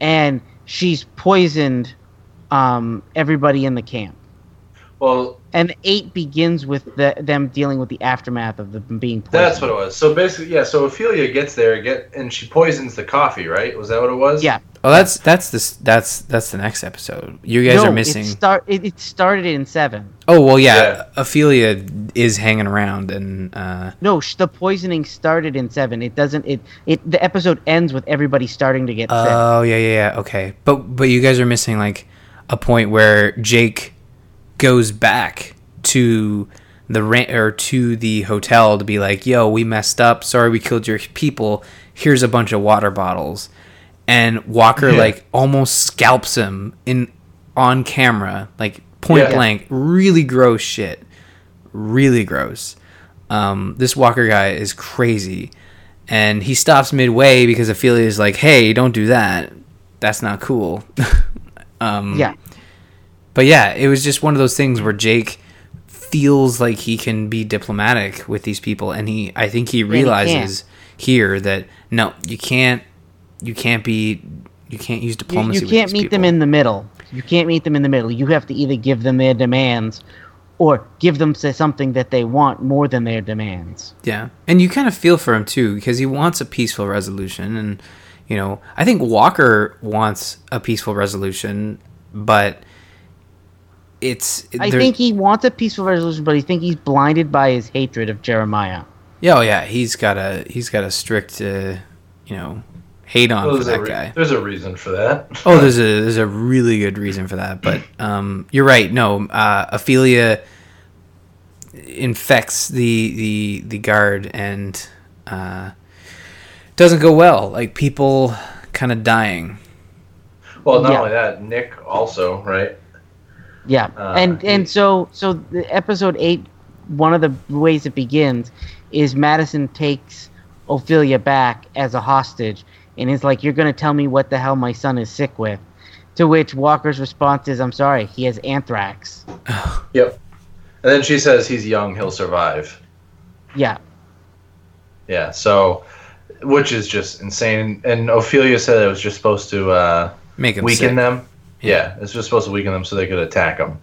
S5: and she's poisoned um, everybody in the camp.
S4: Well,
S5: And eight begins with the, them dealing with the aftermath of them being poisoned.
S4: that's what it was. So basically, yeah. So Ofelia gets there, get and she poisons the coffee, right? Was that what it was?
S5: Yeah.
S6: Oh, that's that's this that's that's the next episode. You guys
S5: no,
S6: are missing.
S5: It, start, it, it started in seven.
S6: oh well, yeah,
S4: Yeah.
S6: Ofelia is hanging around, and uh,
S5: No, sh- the poisoning started in seven. It doesn't. It it the episode ends with everybody starting to get sick.
S6: oh yeah, yeah, yeah. Okay, but but you guys are missing like a point where Jake goes back to the rent or to the hotel to be like, "Yo, we messed up. Sorry, we killed your people. Here's a bunch of water bottles." And Walker
S4: Yeah.
S6: like almost scalps him in on camera, like point
S4: Yeah.
S6: blank. Really gross shit. Really gross. Um, this Walker guy is crazy, and he stops midway because Ofelia is like, "Hey, don't do that. That's not cool." um,
S5: yeah.
S6: But yeah, it was just one of those things where Jake feels like he can be diplomatic with these people, and he, I think he
S5: he
S6: realizes here that no, you can't, you can't be, you can't use
S5: You,
S6: diplomacy.
S5: you
S6: with
S5: can't meet them in the middle. You can't meet them in the middle. You have to either give them their demands, or give them say something that they want more than their demands.
S6: Yeah, and you kind of feel for him too because he wants a peaceful resolution, and you know, I think Walker wants a peaceful resolution, but it's.
S5: I think he wants a peaceful resolution, but I think he's blinded by his hatred of Jeremiah.
S6: Yeah, oh yeah, he's got a he's got a strict, uh, you know, hate on
S4: Well,
S6: for
S4: there's, a
S6: that
S4: re-
S6: guy.
S4: there's a reason for that.
S6: Oh, there's a there's a really good reason for that, but um, you're right. No, uh, Ofelia infects the the the guard and uh, doesn't go well. Like people kind of dying.
S4: Well, not
S5: Yeah.
S4: only that, Nick also, right?
S5: Yeah,
S4: Uh,
S5: and and so so the episode eight, one of the ways it begins, is Madison takes Ofelia back as a hostage, and is like, "You're gonna tell me what the hell my son is sick with," to which Walker's response is, "I'm sorry, he has anthrax."
S4: Yep. And then she says he's young, he'll survive.
S5: Yeah,
S4: Yeah, so which is just insane. And Ofelia said it was just supposed to uh,
S6: Make him
S4: weaken
S6: sick.
S4: them. Yeah, it's just supposed to weaken them so they could attack them.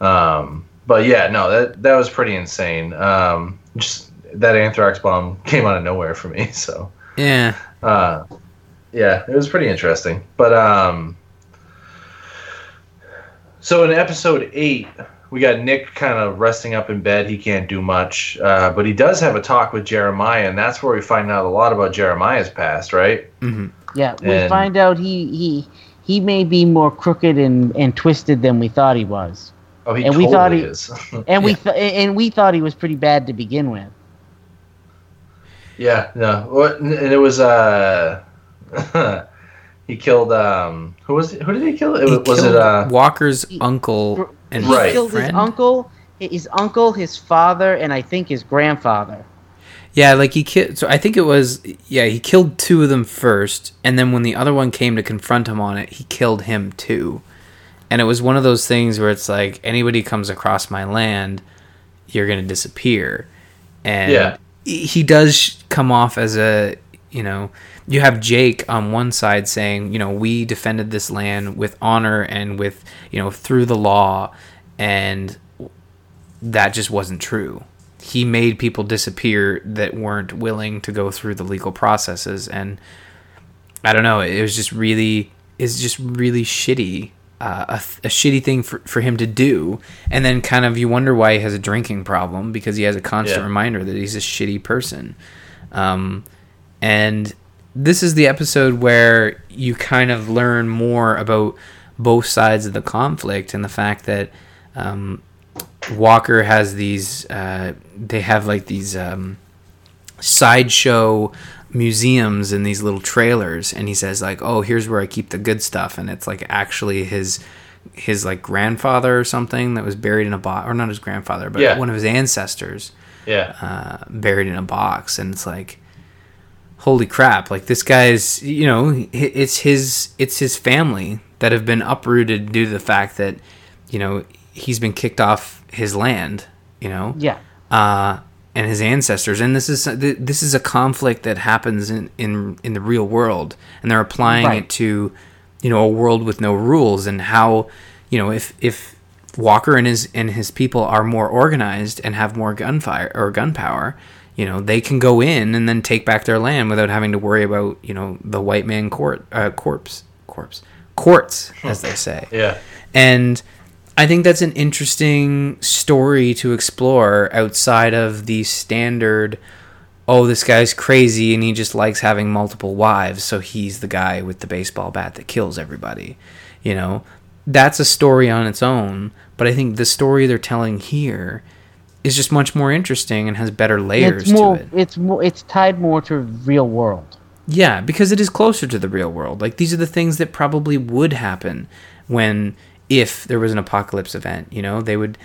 S4: Um, but yeah, no, that that was pretty insane. Um, just that anthrax bomb came out of nowhere for me. So
S6: Yeah.
S4: uh, yeah, it was pretty interesting. But um, so in episode eight, we got Nick kind of resting up in bed. He can't do much, uh, but he does have a talk with Jeremiah, and that's where we find out a lot about Jeremiah's past, right?
S6: hmm
S5: yeah. We
S4: And-
S5: find out he he he may be more crooked and and twisted than we thought he was,
S4: Oh, he
S5: And we thought he-
S4: is.
S5: and we th- and we thought he was pretty bad to begin with.
S4: yeah, no. And it was uh, he killed um, who was it? Who did he kill? It
S6: He
S4: was, was it uh,
S6: Walker's
S5: He-
S6: uncle and
S5: he
S4: Right.
S5: killed his uncle, his uncle, his father, and I think his grandfather.
S6: Yeah, like he killed. So I think it was. Yeah, he killed two of them first, and then when the other one came to confront him on it, he killed him too. And it was one of those things where it's like anybody comes across my land, you're gonna disappear. And
S4: Yeah.
S6: he he does come off as a you know you have Jake on one side saying you know we defended this land with honor and with you know through the law, and that just wasn't true. He made people disappear that weren't willing to go through the legal processes, and I don't know. It was just really, it's just really shitty, uh, a, a shitty thing for, for him to do. And then kind of you wonder why he has a drinking problem because he has a constant
S4: Yeah.
S6: reminder that he's a shitty person. Um, and this is the episode where you kind of learn more about both sides of the conflict and the fact that um, Walker has these. Uh, they have like these um, sideshow museums in these little trailers, and he says like, "Oh, here's where I keep the good stuff," and it's like actually his his like grandfather or something that was buried in a box, or not his grandfather, but
S4: Yeah.
S6: one of his ancestors
S4: yeah,
S6: uh, buried in a box, and it's like, holy crap! Like this guy's, you know, it's his, it's his family that have been uprooted due to the fact that, you know, he's been kicked off his land, you know,
S5: Yeah.
S6: uh, and his ancestors, and this is this is a conflict that happens in in in the real world, and they're applying
S5: Right.
S6: it to, you know, a world with no rules, and how, you know, if if Walker and his and his people are more organized and have more gunfire or gunpowder, you know, they can go in and then take back their land without having to worry about you know the white man court uh, corpse corpse courts as they say.
S4: yeah,
S6: And I think that's an interesting story to explore outside of the standard oh, this guy's crazy and he just likes having multiple wives, so he's the guy with the baseball bat that kills everybody. You know, that's a story on its own, but I think the story they're telling here is just much more interesting and has better layers
S5: it's more
S6: to it.
S5: it's more it's tied more to real world.
S6: Yeah, because it is closer to the real world. Like these are the things that probably would happen when if there was an apocalypse event, you know, they would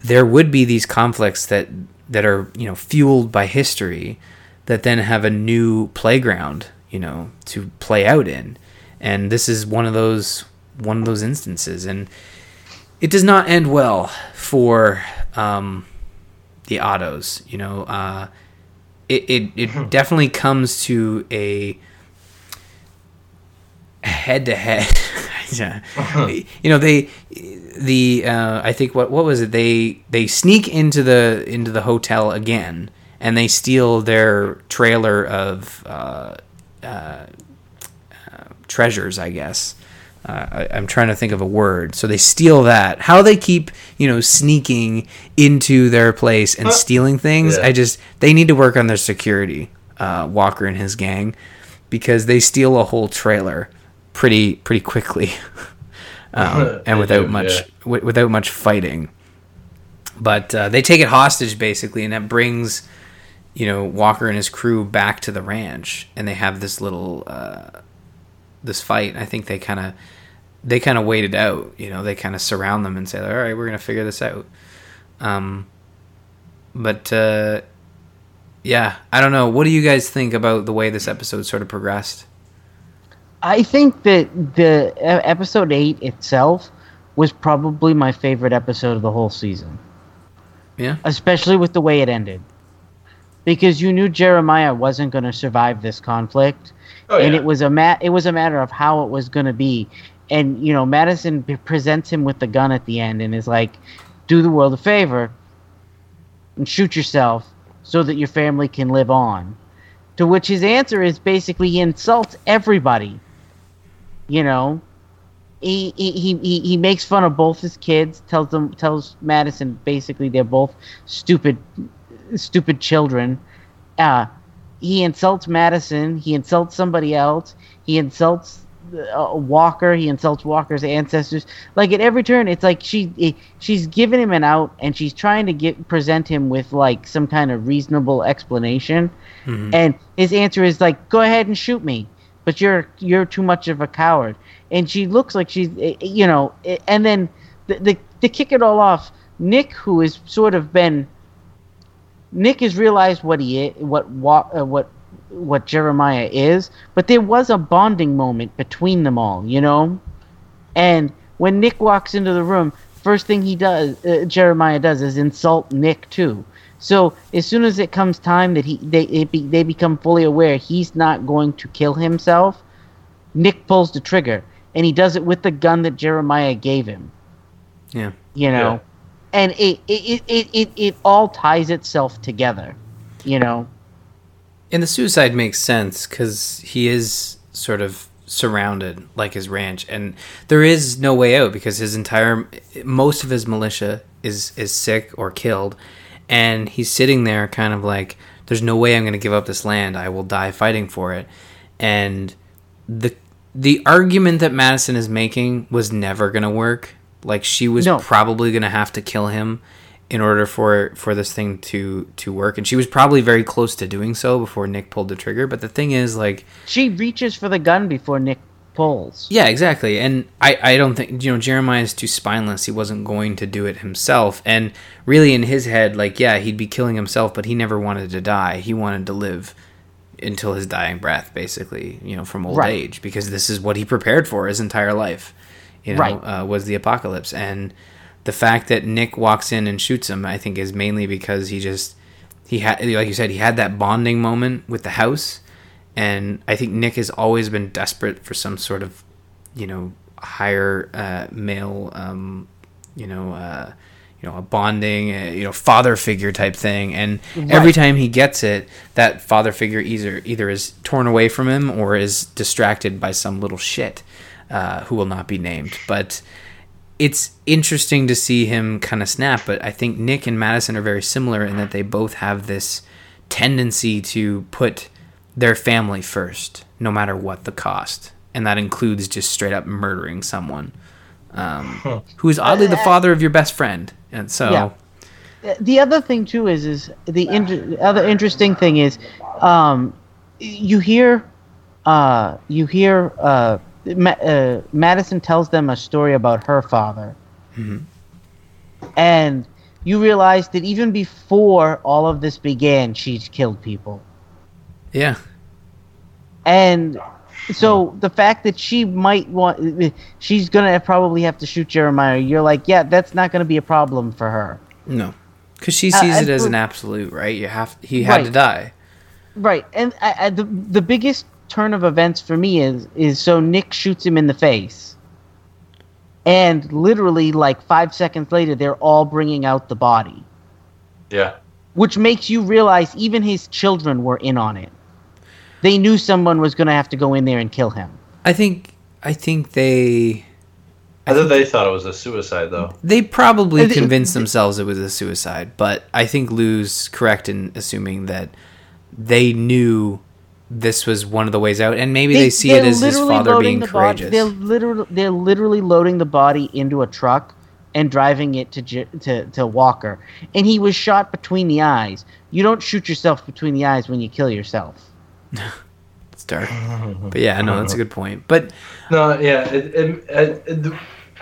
S6: there would be these conflicts that that are, you know, fueled by history that then have a new playground, you know, to play out in. And this is one of those one of those instances and it does not end well for um the Ottos, you know, uh it, it, it definitely comes to a head to head. You know, they the uh, I think what what was it? They they sneak into the into the hotel again and they steal their trailer of uh, uh, uh, treasures, I guess. Uh, I, I'm trying to think of a word. So they steal that. How they keep, you know, sneaking into their place and stealing things.
S4: Yeah.
S6: I just they need to work on their security. Uh, Walker and his gang, because they steal a whole trailer pretty pretty quickly, um, and without
S4: do,
S6: much
S4: yeah.
S6: wi- without much fighting. But uh, they take it hostage basically, and that brings you know Walker and his crew back to the ranch, and they have this little uh, this fight. I think they kind of they kind of wait it out. You know, they kind of surround them and say, "All right, we're gonna figure this out." Um, but uh, yeah, I don't know. What do you guys think about the way this episode sort of progressed?
S5: I think that the episode eight itself was probably my favorite episode of the whole season,
S6: Yeah,
S5: especially with the way it ended, because you knew Jeremiah wasn't going to survive this conflict,
S4: Oh,
S5: and
S4: yeah.
S5: it was a ma- it was a matter of how it was going to be, and you know Madison p- presents him with the gun at the end and is like, "Do the world a favor and shoot yourself so that your family can live on." To which his answer is basically he insults everybody. You know, he he, he, he makes fun of both his kids. Tells them tells Madison basically they're both stupid stupid children. Uh, he insults Madison. He insults somebody else. He insults uh, Walker. He insults Walker's ancestors. Like at every turn, it's like she she's giving him an out, and she's trying to get present him with like some kind of reasonable explanation. And his answer is like, "Go ahead and shoot me, but you're you're too much of a coward." And she looks like she's eh, eh, you know. eh, And then the, the to kick it all off, Nick, who has sort of been Nick has realized what he is, what wa- uh, what what Jeremiah is, but there was a bonding moment between them all, you know. And when Nick walks into the room, first thing he does, uh, Jeremiah does, is insult Nick too. So as soon as it comes time that he they it be, they become fully aware he's not going to kill himself, Nick pulls the trigger, and he does it with the gun that Jeremiah gave him
S6: yeah.
S5: you know
S4: Yeah.
S5: and it it, it it it all ties itself together you know
S6: And the suicide makes sense because he is sort of surrounded like his ranch, and there is no way out because his entire most of his militia is is sick or killed, and he's sitting there kind of like, "There's no way I'm going to give up this land. I will die fighting for it." And the the argument that Madison is making was never going to work. Like she was
S5: No.
S6: probably going to have to kill him in order for for this thing to to work and she was probably very close to doing so before Nick pulled the trigger but the thing is like
S5: she reaches for the gun before nick pulls
S6: yeah exactly. And I I don't think you know Jeremiah is too spineless. He wasn't going to do it himself. And really in his head like yeah he'd be killing himself but he never wanted to die. He wanted to live until his dying breath basically you know from old
S5: Right.
S6: age because this is what he prepared for his entire life you know
S5: Right.
S6: uh, was the apocalypse. And the fact that Nick walks in and shoots him I think is mainly because he just he had like you said he had that bonding moment with the house and I think Nick has always been desperate for some sort of you know higher uh, male um, you know uh, you know a bonding uh, you know father figure type thing. And every time he gets it that father figure either either is torn away from him or is distracted by some little shit uh, who will not be named. But it's interesting to see him kind of snap, but I think Nick and Madison are very similar in that they both have this tendency to put their family first, no matter what the cost. And that includes just straight up murdering someone um, who is oddly the father of your best friend. And so,
S5: Yeah. The other thing too is is the inter- other interesting thing is um you hear uh you hear uh, Ma- uh madison tells them a story about her father and you realize that even before all of this began she's killed people
S6: yeah.
S5: And so hmm. the fact that she might want she's gonna probably have to shoot jeremiah you're like yeah that's not gonna be a problem for her
S6: No. Because she
S5: Uh,
S6: sees
S5: and
S6: it as an absolute, right? You have he had to die.
S5: Right, and I, I, the the biggest turn of events for me is is so Nick shoots him in the face, and literally like five seconds later, they're all bringing out the body,
S4: Yeah.
S5: which makes you realize even his children were in on it. They knew someone was going to have to go in there and kill him.
S6: I think I think they
S4: I thought they thought it was a suicide though.
S6: They probably
S5: Uh, the-
S6: convinced themselves it was a suicide, but I think Lou's correct in assuming that they knew this was one of the ways out, and maybe they, see it as his father being
S5: the body-
S6: courageous.
S5: they're literally they're literally loading the body into a truck and driving it to to to Walker, and he was shot between the eyes. You don't shoot yourself between the eyes when you kill yourself.
S6: It's dark. But yeah, no, that's a good point. But
S4: No, yeah, it, it, it, it-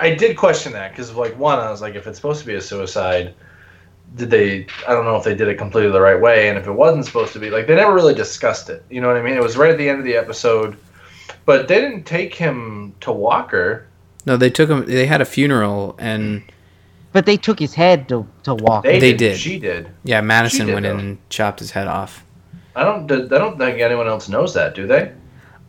S4: I did question that because, like, one, I was like, if it's supposed to be a suicide, did they? I don't know if they did it completely the right way, and if it wasn't supposed to be, like, they never really discussed it. You know what I mean? It was right at the end of the episode, but they didn't take him to Walker.
S6: no, they took him. They had a funeral, and
S5: But they took his head to to walk.
S4: They,
S6: They
S4: did.
S6: did.
S4: She did.
S6: yeah, Madison
S4: did,
S6: went in and chopped his head off.
S4: I don't. I don't think anyone else knows that, do they?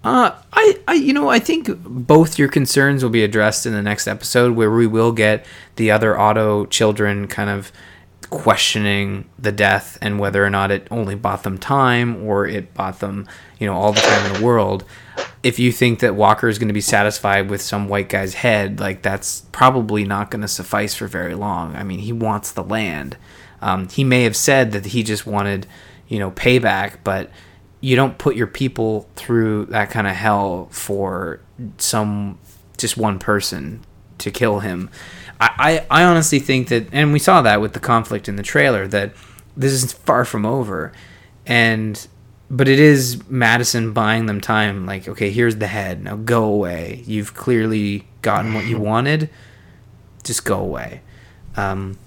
S6: Uh, I, I, you know, I think both your concerns will be addressed in the next episode, where we will get the other Otto children kind of questioning the death and whether or not it only bought them time or it bought them, you know, all the time in the world. If you think that Walker is going to be satisfied with some white guy's head, like that's probably not going to suffice for very long. I mean, he wants the land. Um, he may have said that he just wanted, you know, payback, but you don't put your people through that kind of hell for some just one person to kill him. I, I, I honestly think that, and we saw that with the conflict in the trailer, that this is far from over. And, but it is Madison buying them time. Like, okay, here's the head. Now go away. You've clearly gotten what you wanted. Just go away. Um,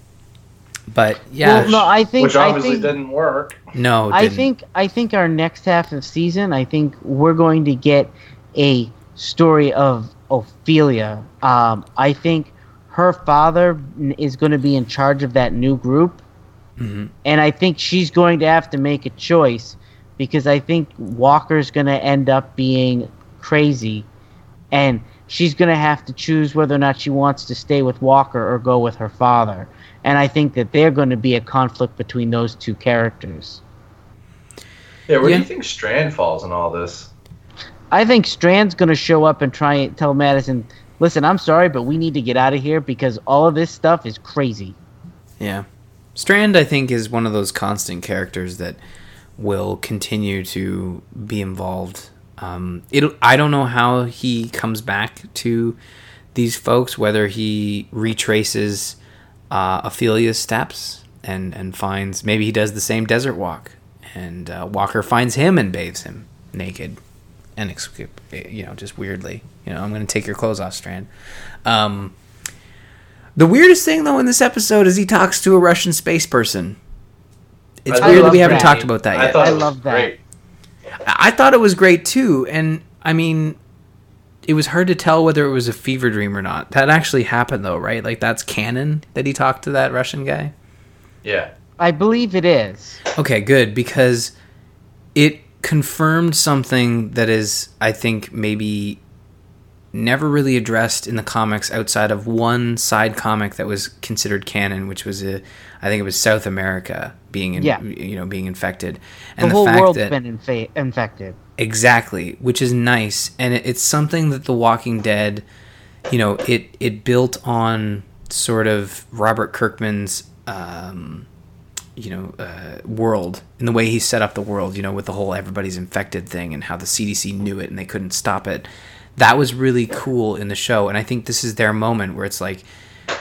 S6: but yeah,
S5: Well, no, I think
S4: Which
S5: I
S4: obviously
S5: think
S4: didn't work.
S6: no, it
S5: I
S6: didn't.
S5: think I think our next half of season, I think we're going to get a story of Ofelia. Um, I think her father is going to be in charge of that new group,
S6: Mhm.
S5: and I think she's going to have to make a choice because I think Walker's going to end up being crazy, and she's going to have to choose whether or not she wants to stay with Walker or go with her father. And I think that they're going to be a conflict between those two characters.
S4: Yeah, where
S6: Yeah.
S4: do you think Strand falls in all this?
S5: I think Strand's going to show up and try and tell Madison, listen, I'm sorry, but we need to get out of here because all of this stuff is crazy.
S6: Yeah. Strand, I think, is one of those constant characters that will continue to be involved. Um, it I don't know how he comes back to these folks, whether he retraces uh, Ofelia's steps and, and finds maybe he does the same desert walk, and uh, Walker finds him and bathes him naked, and you know just weirdly, you know I'm going to take your clothes off, Strand. Um, the weirdest thing, though, in this episode is he talks to a Russian space person. It's
S4: I
S6: weird that we haven't
S5: that.
S6: talked about that
S4: I
S6: yet.
S4: thought
S5: I love that.
S4: great.
S6: I thought it was great too, and I mean, it was hard to tell whether it was a fever dream or not. That actually happened, though, right? Like that's canon that he talked to that Russian guy.
S4: Yeah.
S5: I believe it is.
S6: Okay, good because it confirmed something that is, I think, maybe never really addressed in the comics outside of one side comic that was considered canon, which was a, I think it was South America being, in,
S5: Yeah.
S6: you know, being infected,
S5: The,
S6: and the,
S5: whole
S6: fact
S5: world's
S6: that
S5: been infa- infected.
S6: Exactly, which is nice, and it, it's something that The Walking Dead, you know, it it built on sort of Robert Kirkman's, um, you know, uh, world in the way he set up the world, you know, with the whole everybody's infected thing and how the CDC knew it and they couldn't stop it. That was really cool in the show, and I think this is their moment where it's like,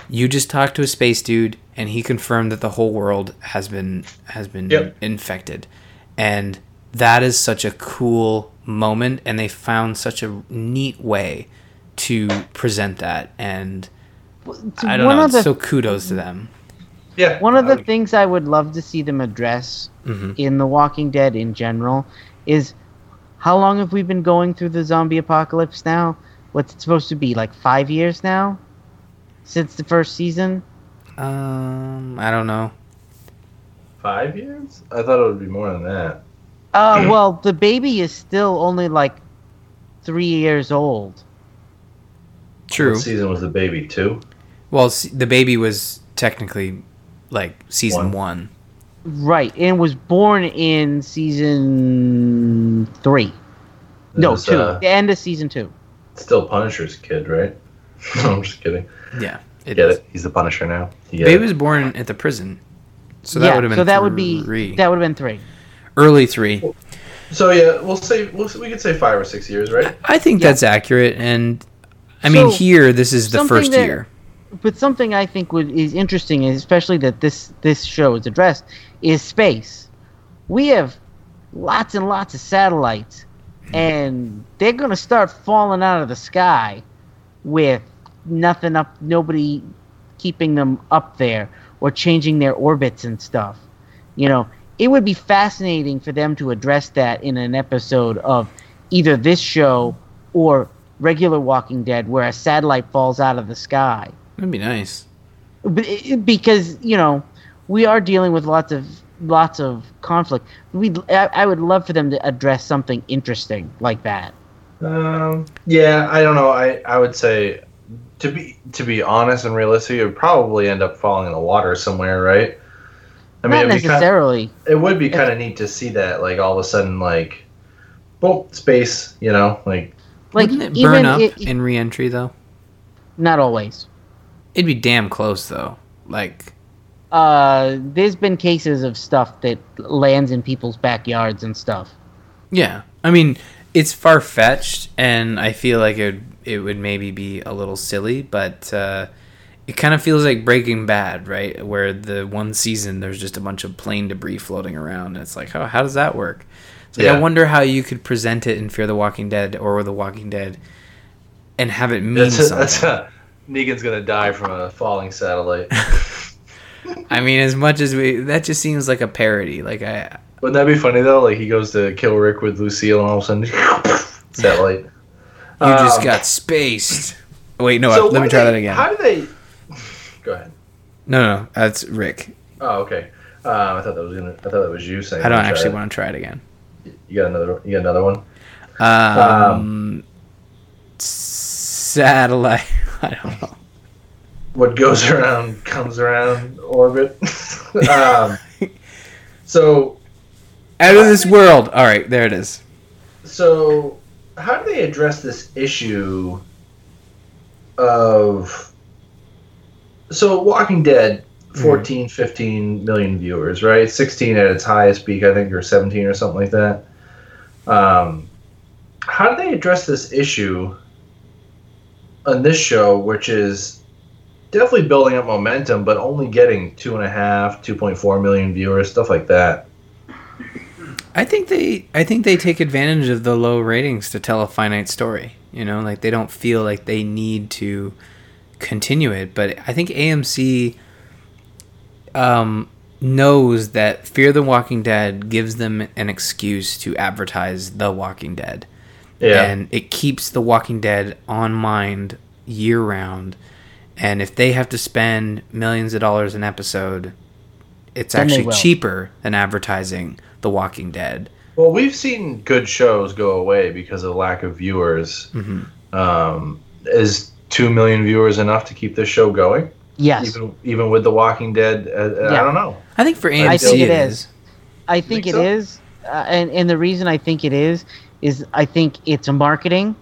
S6: you just talk to a space dude and he confirmed that the whole world has been has been
S4: Yep.
S6: infected and that is such a cool moment and they found such a neat way to present that and i don't
S5: one
S6: know
S5: the
S6: so kudos to them
S4: Yeah.
S5: one of the
S4: I-
S5: things I would love to see them address
S6: Mhm.
S5: in The Walking Dead in general is how long have we been going through the zombie apocalypse now? What's it supposed to be like five years now since the first season?
S6: Um i don't know
S4: five years? I thought it would be more than that.
S5: Uh, well, the baby is still only like three years old.
S6: true
S4: What season was the baby? Two?
S6: well the baby was technically like season one,
S5: Right, and was born in season three. No,
S4: It's,
S5: two.
S4: uh,
S5: the end of season two.
S4: still Punisher's kid, right? no, I'm just kidding.
S6: yeah it
S4: Get
S6: is.
S4: He's the Punisher now. You get
S6: baby was born at the prison so that
S5: yeah,
S6: would have been
S5: so that would be
S6: three.
S5: that would have been three.
S6: early three
S4: So yeah, we'll say we'll, we could say five or six years, right?
S6: i think
S5: Yeah.
S6: that's accurate and i mean here this is the first
S5: that-
S6: year
S5: But something I think would is interesting, especially that this this show is addressed, is space. We have lots and lots of satellites hmm. and they're gonna start falling out of the sky with nothing up, nobody keeping them up there or changing their orbits and stuff. You know, it would be fascinating for them to address that in an episode of either this show or regular Walking Dead, where a satellite falls out of the sky.
S6: That'd be nice.
S5: But because you know we are dealing with lots of lots of conflict. We I, I would love for them to address something interesting like that.
S4: Um, yeah, I don't know. I, I would say to be to be honest and realistic, it would probably end up falling in the water somewhere, right? I
S5: Not
S4: it'd be kind-
S5: necessarily.
S4: it would be kind of neat to see that, like all of a sudden, like, boom, space, you know, like
S5: like
S6: Wouldn't it
S5: even
S6: burn up
S5: it-
S6: in re-entry though?
S5: not always.
S6: It'd be damn close though. Like,
S5: Uh, there's been cases of stuff that lands in people's backyards and stuff.
S6: yeah. I mean, it's far fetched, and I feel like it would, it would maybe be a little silly, but uh, it kind of feels like Breaking Bad, right? Where the one season there's just a bunch of plane debris floating around, and it's like, oh, how does that work? It's like,
S4: Yeah.
S6: I wonder how you could present it in Fear the Walking Dead or The Walking Dead, and have it mean
S4: that's a,
S6: something.
S4: that's a, Negan's gonna die from a falling satellite.
S6: I mean, as much as we, that just seems like a parody. Like I,
S4: Wouldn't that be funny though? Like he goes to kill Rick with Lucille, and all of a sudden, satellite.
S6: you just
S4: Um,
S6: got spaced. Wait, no,
S4: so
S6: let me try
S4: do
S6: that again.
S4: How do they? Go ahead.
S6: No, no, that's Rick.
S4: Oh, okay. Um, I thought that was gonna. I thought that was you saying.
S6: I don't
S4: let me try
S6: actually
S4: that.
S6: want to try it again.
S4: You got another. You got another one.
S6: Um, satellite. I don't know.
S4: What goes around comes around orbit. um, so
S6: Out of this world. All right, there it is.
S4: so how do they address this issue of so walking dead 14 15 million viewers right 16 at its highest peak i think or 17 or something like that um, how do they address this issue on this show which is definitely building up momentum but only getting two and a half 2.4 million viewers stuff like that
S6: I think they I think they take advantage of the low ratings to tell a finite story. You know, like they don't feel like they need to continue it. But I think AMC um, knows that Fear the Walking Dead gives them an excuse to advertise The Walking Dead.
S4: yeah
S6: And it keeps The Walking Dead on mind year round. And if they have to spend millions of dollars an episode, it's
S5: Then
S6: actually cheaper than advertising The Walking Dead.
S4: Well, we've seen good shows go away because of lack of viewers.
S6: Mm-hmm.
S4: Um, is two million viewers enough to keep this show going?
S5: Yes,
S4: Even even with The Walking Dead, uh, uh, I don't know.
S6: I think for AMC
S5: I think
S6: it
S5: it
S6: is.
S5: is. I think,
S4: Think
S5: it
S4: so?
S5: is, uh, and and the reason I think it is is I think it's marketing.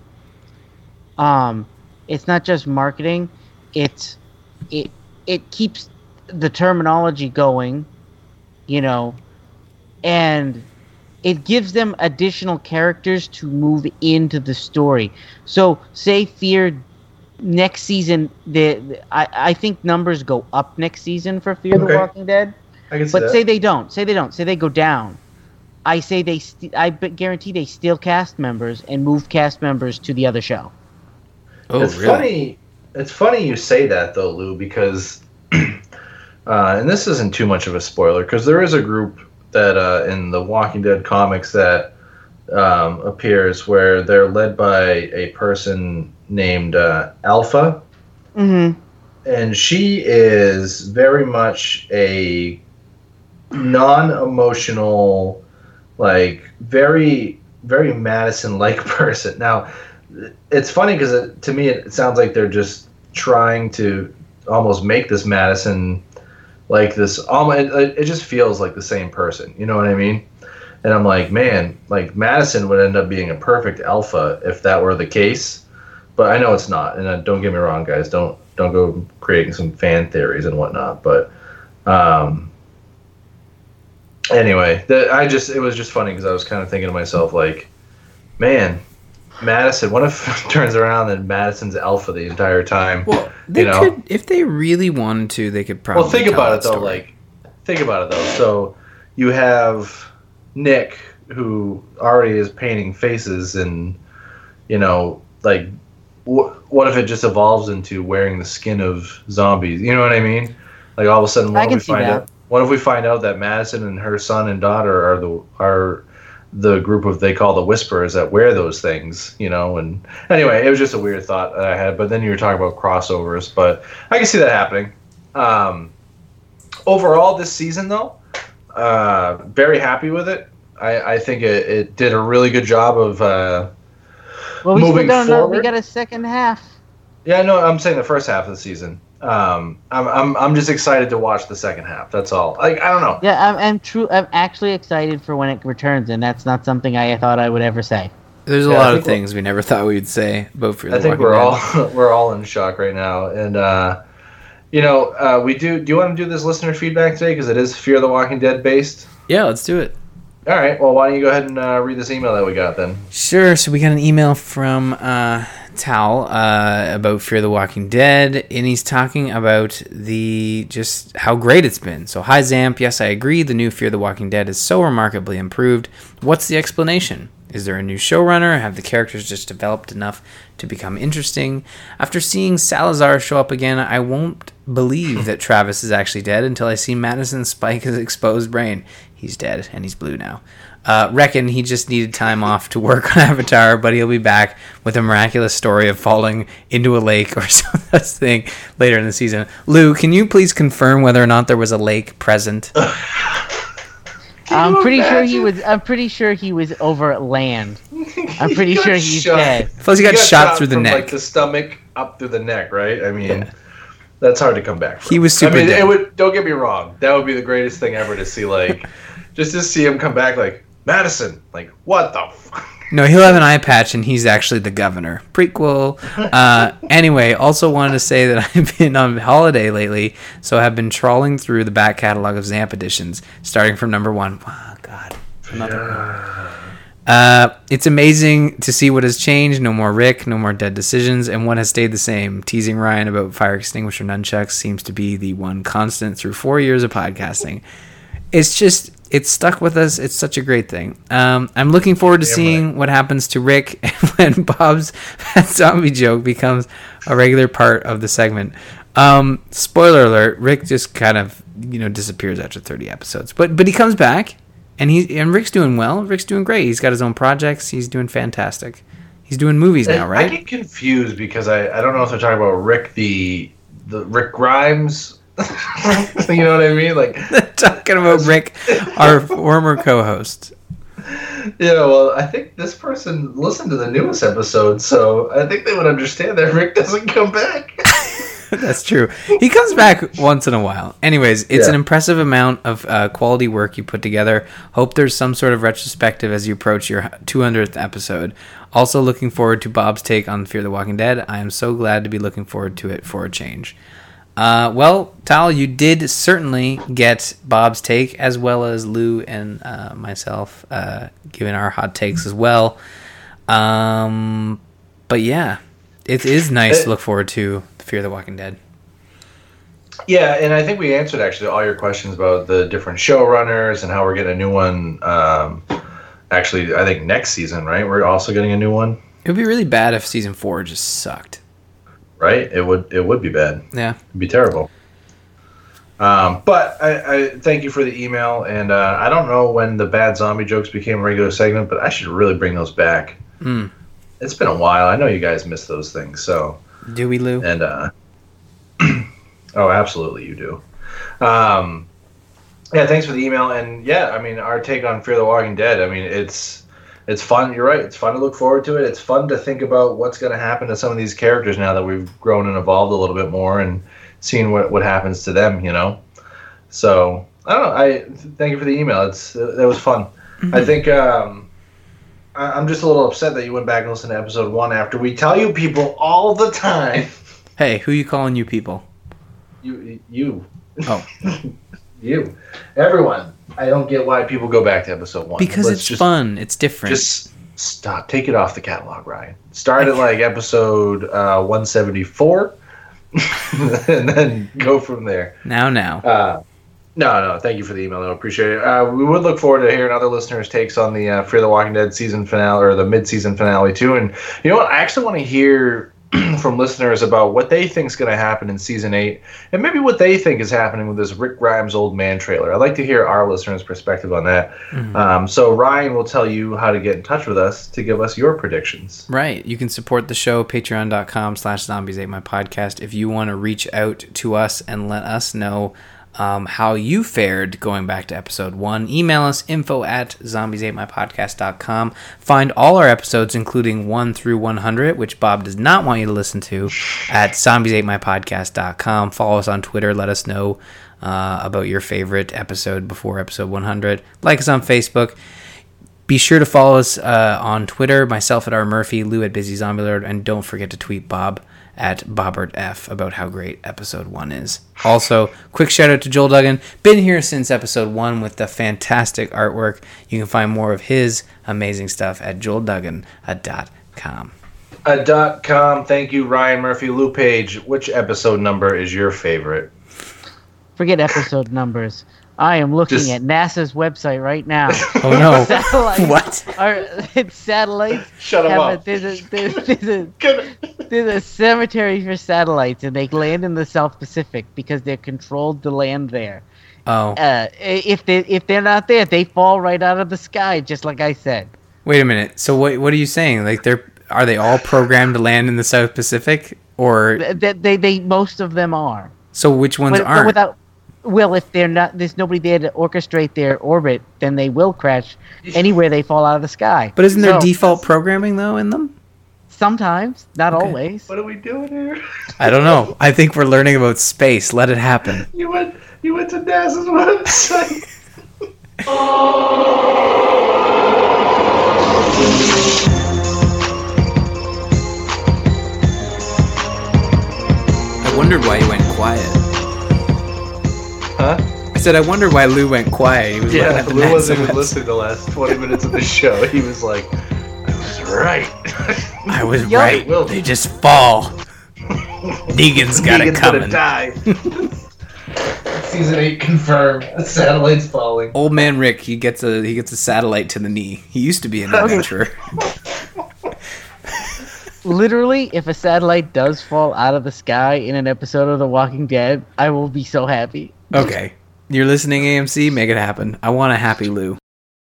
S5: Um, it's not just marketing; it's it it keeps the terminology going, you know, and it gives them additional characters to move into the story. So, say Fear next season, the, the- I I think numbers go up next season for Fear
S4: Okay.
S5: the Walking Dead.
S4: I can see
S5: But
S4: that.
S5: say they don't. Say they don't. Say they go down. I say they. St- I guarantee they steal cast members and move cast members to the other show.
S6: Oh,
S4: it's
S6: really?
S4: funny. It's funny you say that though, Lou, because uh, and this isn't too much of a spoiler because there is a group that uh, in the Walking Dead comics that um, appears where they're led by a person named uh, Alpha,
S5: Mm-hmm.
S4: and she is very much a non-emotional like very very madison like person now it's funny because it, to me it sounds like they're just trying to almost make this madison like this almost it, just feels like the same person you know what i mean and i'm like man like madison would end up being a perfect alpha if that were the case but I know it's not. And uh, don't get me wrong, guys. Don't don't go creating some fan theories and whatnot. But um, anyway, the, I just it was just funny because I was kind of thinking to myself like, man, Madison. What if it turns around and Madison's alpha the entire time?
S6: Well, they
S4: you know?
S6: could if they really wanted to. They could probably.
S4: well, think
S6: tell
S4: about
S6: that
S4: it though.
S6: story.
S4: Like, think about it though. So you have Nick who already is painting faces and you know like wh- what if it just evolves into wearing the skin of zombies you know what i mean like all of a sudden what
S5: I
S4: if we find
S5: that.
S4: out what if we find out that madison and her son and daughter are the are the group of they call the whisperers that wear those things you know and anyway it was just a weird thought that i had but then you were talking about crossovers but i can see that happening um overall this season though uh very happy with it i i think it, it did a really good job of uh
S5: Well, we
S4: Moving
S5: still don't know. We got a second half.
S4: yeah no i'm saying the first half of the season um i'm i'm, I'm just excited to watch the second half that's all like i don't know
S5: Yeah, I'm, I'm true. I'm actually excited for when it returns, and that's not something I thought I would ever say.
S6: There's a
S4: Yeah,
S6: lot of things we never thought we would say about Fear the
S4: I think we're
S6: Dead.
S4: all we're all in shock right now, and uh, you know uh, we do. Do you want to do this listener feedback today because it is Fear of the Walking Dead based?
S6: Yeah, let's do it.
S4: All right. Well, why don't you go ahead and uh, read this email that we got then?
S6: Sure. So we got an email from uh, Tal uh, about Fear the Walking Dead, and he's talking about the just how great it's been. So hi Zamp, yes I agree. The new Fear the Walking Dead is so remarkably improved. What's the explanation? Is there a new showrunner? Have the characters just developed enough to become interesting? After seeing Salazar show up again, I won't believe that Travis is actually dead until I see Madison spike his exposed brain. He's dead and he's blue now. Uh, reckon he just needed time off to work on Avatar, but he'll be back with a miraculous story of falling into a lake or some such thing later in the season. Lou, can you please confirm whether or not there was a lake present?
S5: I'm
S4: you
S5: pretty sure he was. I'm pretty sure he was over land. I'm pretty
S4: got
S5: sure he's
S4: shot.
S5: dead.
S6: Plus, he got, shot, through the
S4: from,
S6: neck.
S4: like the stomach up through the neck, right? I mean,
S6: Yeah.
S4: that's hard to come back. From.
S6: He was super
S4: I mean,
S6: dead.
S4: it would. Don't get me wrong. That would be the greatest thing ever to see. Like, just to see him come back, like Madison. Like, what the? Fuck?
S6: No, he'll have an eye patch, and he's actually the governor. Prequel. Uh, anyway, also wanted to say that I've been on holiday lately, so I've been trawling through the back catalog of Zamp editions, starting from number one. Oh, God. Another Uh, it's amazing to see what has changed. No more Rick, no more dead decisions, and what has stayed the same. Teasing Ryan about fire extinguisher nunchucks seems to be the one constant through four years of podcasting. It's just, it's stuck with us. It's such a great thing. Um, I'm looking forward to
S4: Damn
S6: seeing what happens to Rick when Bob's zombie joke becomes a regular part of the segment. Um, spoiler alert: Rick just kind of you know disappears after 30 episodes, but but he comes back, and he and Rick's doing well. Rick's doing great. He's got his own projects. He's doing fantastic. He's doing movies now, right?
S4: I get confused because I, I don't know if they're talking about Rick the the Rick Grimes. you know what I mean? Like,
S6: Talking about Rick, our former co-host.
S4: yeah. Well, I think this person listened to the newest episode, so I think they would understand that Rick doesn't come back.
S6: That's true. He comes back once in a while. Anyways, it's
S4: Yeah.
S6: an impressive amount of uh, quality work you put together. Hope there's some sort of retrospective as you approach your 200th episode. Also, looking forward to Bob's take on Fear the Walking Dead. I am so glad to be looking forward to it for a change. Uh, well, Tal, you did certainly get Bob's take as well as Lou and uh, myself uh, giving our hot takes as well. Um, but yeah, it is nice to look forward to Fear the Walking Dead.
S4: Yeah, and I think we answered actually all your questions about the different showrunners and how we're getting a new one. Um, actually, I think next season, right? We're also getting a new one,
S6: It would be really bad if season four just sucked.
S4: Right? It would it would be bad.
S6: Yeah.
S4: It'd be terrible. Um, but I, I thank you for the email, and uh, I don't know when the bad zombie jokes became a regular segment, but I should really bring those back.
S6: Mm.
S4: It's been a while. I know you guys miss those things, so
S6: Do we, Lou?
S4: and uh, oh, absolutely, you do. Um, yeah, thanks for the email, and yeah, I mean, our take on Fear the Walking Dead. I mean, it's it's fun. You're right. It's fun to look forward to it. It's fun to think about what's going to happen to some of these characters now that we've grown and evolved a little bit more, and seeing what what happens to them. You know, so I don't know. I thank you for the email. It's that was fun. I think. Um, I- I'm just a little upset that you went back and listened to episode one after we tell you people all the time
S6: Hey, who you calling you people?
S4: you, you,
S6: Oh,
S4: you, everyone. I don't get why people go back to episode one
S6: because
S4: Let's
S6: it's
S4: just,
S6: fun. It's different.
S4: Just stop. Take it off the catalog, Ryan. Start at like episode uh, 174, and then go from there.
S6: now, now.
S4: Uh, No, no. Thank you for the email. I appreciate it. Uh, we would look forward to hearing other listeners' takes on the uh, Fear the Walking Dead season finale or the mid-season finale too. And you know what? I actually want to hear from listeners about what they think is going to happen in season eight, and maybe what they think is happening with this Rick Grimes old man trailer. I'd like to hear our listeners' perspective on that. Um, so Ryan will tell you how to get in touch with us to give us your predictions.
S6: Right. You can support the show, patreon.com slash zombies ate my podcast. If you want to reach out to us and let us know um, how you fared going back to episode one, email us info at zombies ate my podcast.com. Find all our episodes, including 1 through 100, which Bob does not want you to listen to, at zombies ate my podcast.com. Follow us on Twitter. Let us know uh, about your favorite episode before episode 100. Like us on Facebook. Be sure to follow us uh, on Twitter, myself at R. Murphy, Lou at Busy Zombie Lord, and don't forget to tweet Bob at Bobbert F about how great episode one is. Also, quick shout out to Joel Duggan. Been here since episode one with the fantastic artwork. You can find more of his amazing stuff at joelduggan.com.
S4: Uh, dot com. Thank you, Ryan Murphy. Lou Page. Which episode number is your favorite?
S5: Forget episode numbers. I am looking
S4: Just-
S5: at NASA's website right now.
S6: Oh no.
S5: Satellites
S6: what?
S5: Are, it's satellites.
S4: Shut
S5: have
S4: up.
S5: A, there's, a, there's, there's, a, there's a cemetery for satellites, and they land in the South Pacific because they're controlled to land there.
S6: Oh,
S5: Uh, if they if they're not there, they fall right out of the sky, just like I said.
S6: wait a minute. So what what are you saying? Like they're are they all programmed to land in the South Pacific or
S5: They, they, they most of them are.
S6: so which ones
S5: But- but
S6: aren't?
S5: without well if they're not there's nobody there to orchestrate their orbit then they will crash anywhere they fall out of the sky
S6: but isn't there
S5: So,
S6: default programming though in them?
S5: sometimes not
S6: Okay.
S5: always
S4: What are we doing here?
S6: I don't know. I think we're learning about space. Let it happen.
S4: You went. You went to NASA's website.
S6: I wondered why he went quiet.
S4: Huh?
S6: I said I wonder why Lou went quiet. He was looking
S4: Yeah,
S6: at the
S4: Lou wasn't even
S6: website.
S4: listening the last 20 minutes of the show. He was like, I was right.
S6: I was
S5: Yo,
S6: right.
S4: Will.
S6: They just fall. Negan's got it
S4: Negan's gonna
S6: coming.
S4: die. Season 8 confirmed. The satellite's falling.
S6: Old man Rick, he gets a he gets a satellite to the knee. He used to be an adventurer.
S5: literally if a satellite does fall out of the sky in an episode of the walking dead i will be so happy
S6: Okay. You're listening, AMC? Make it happen. I want a happy Lou.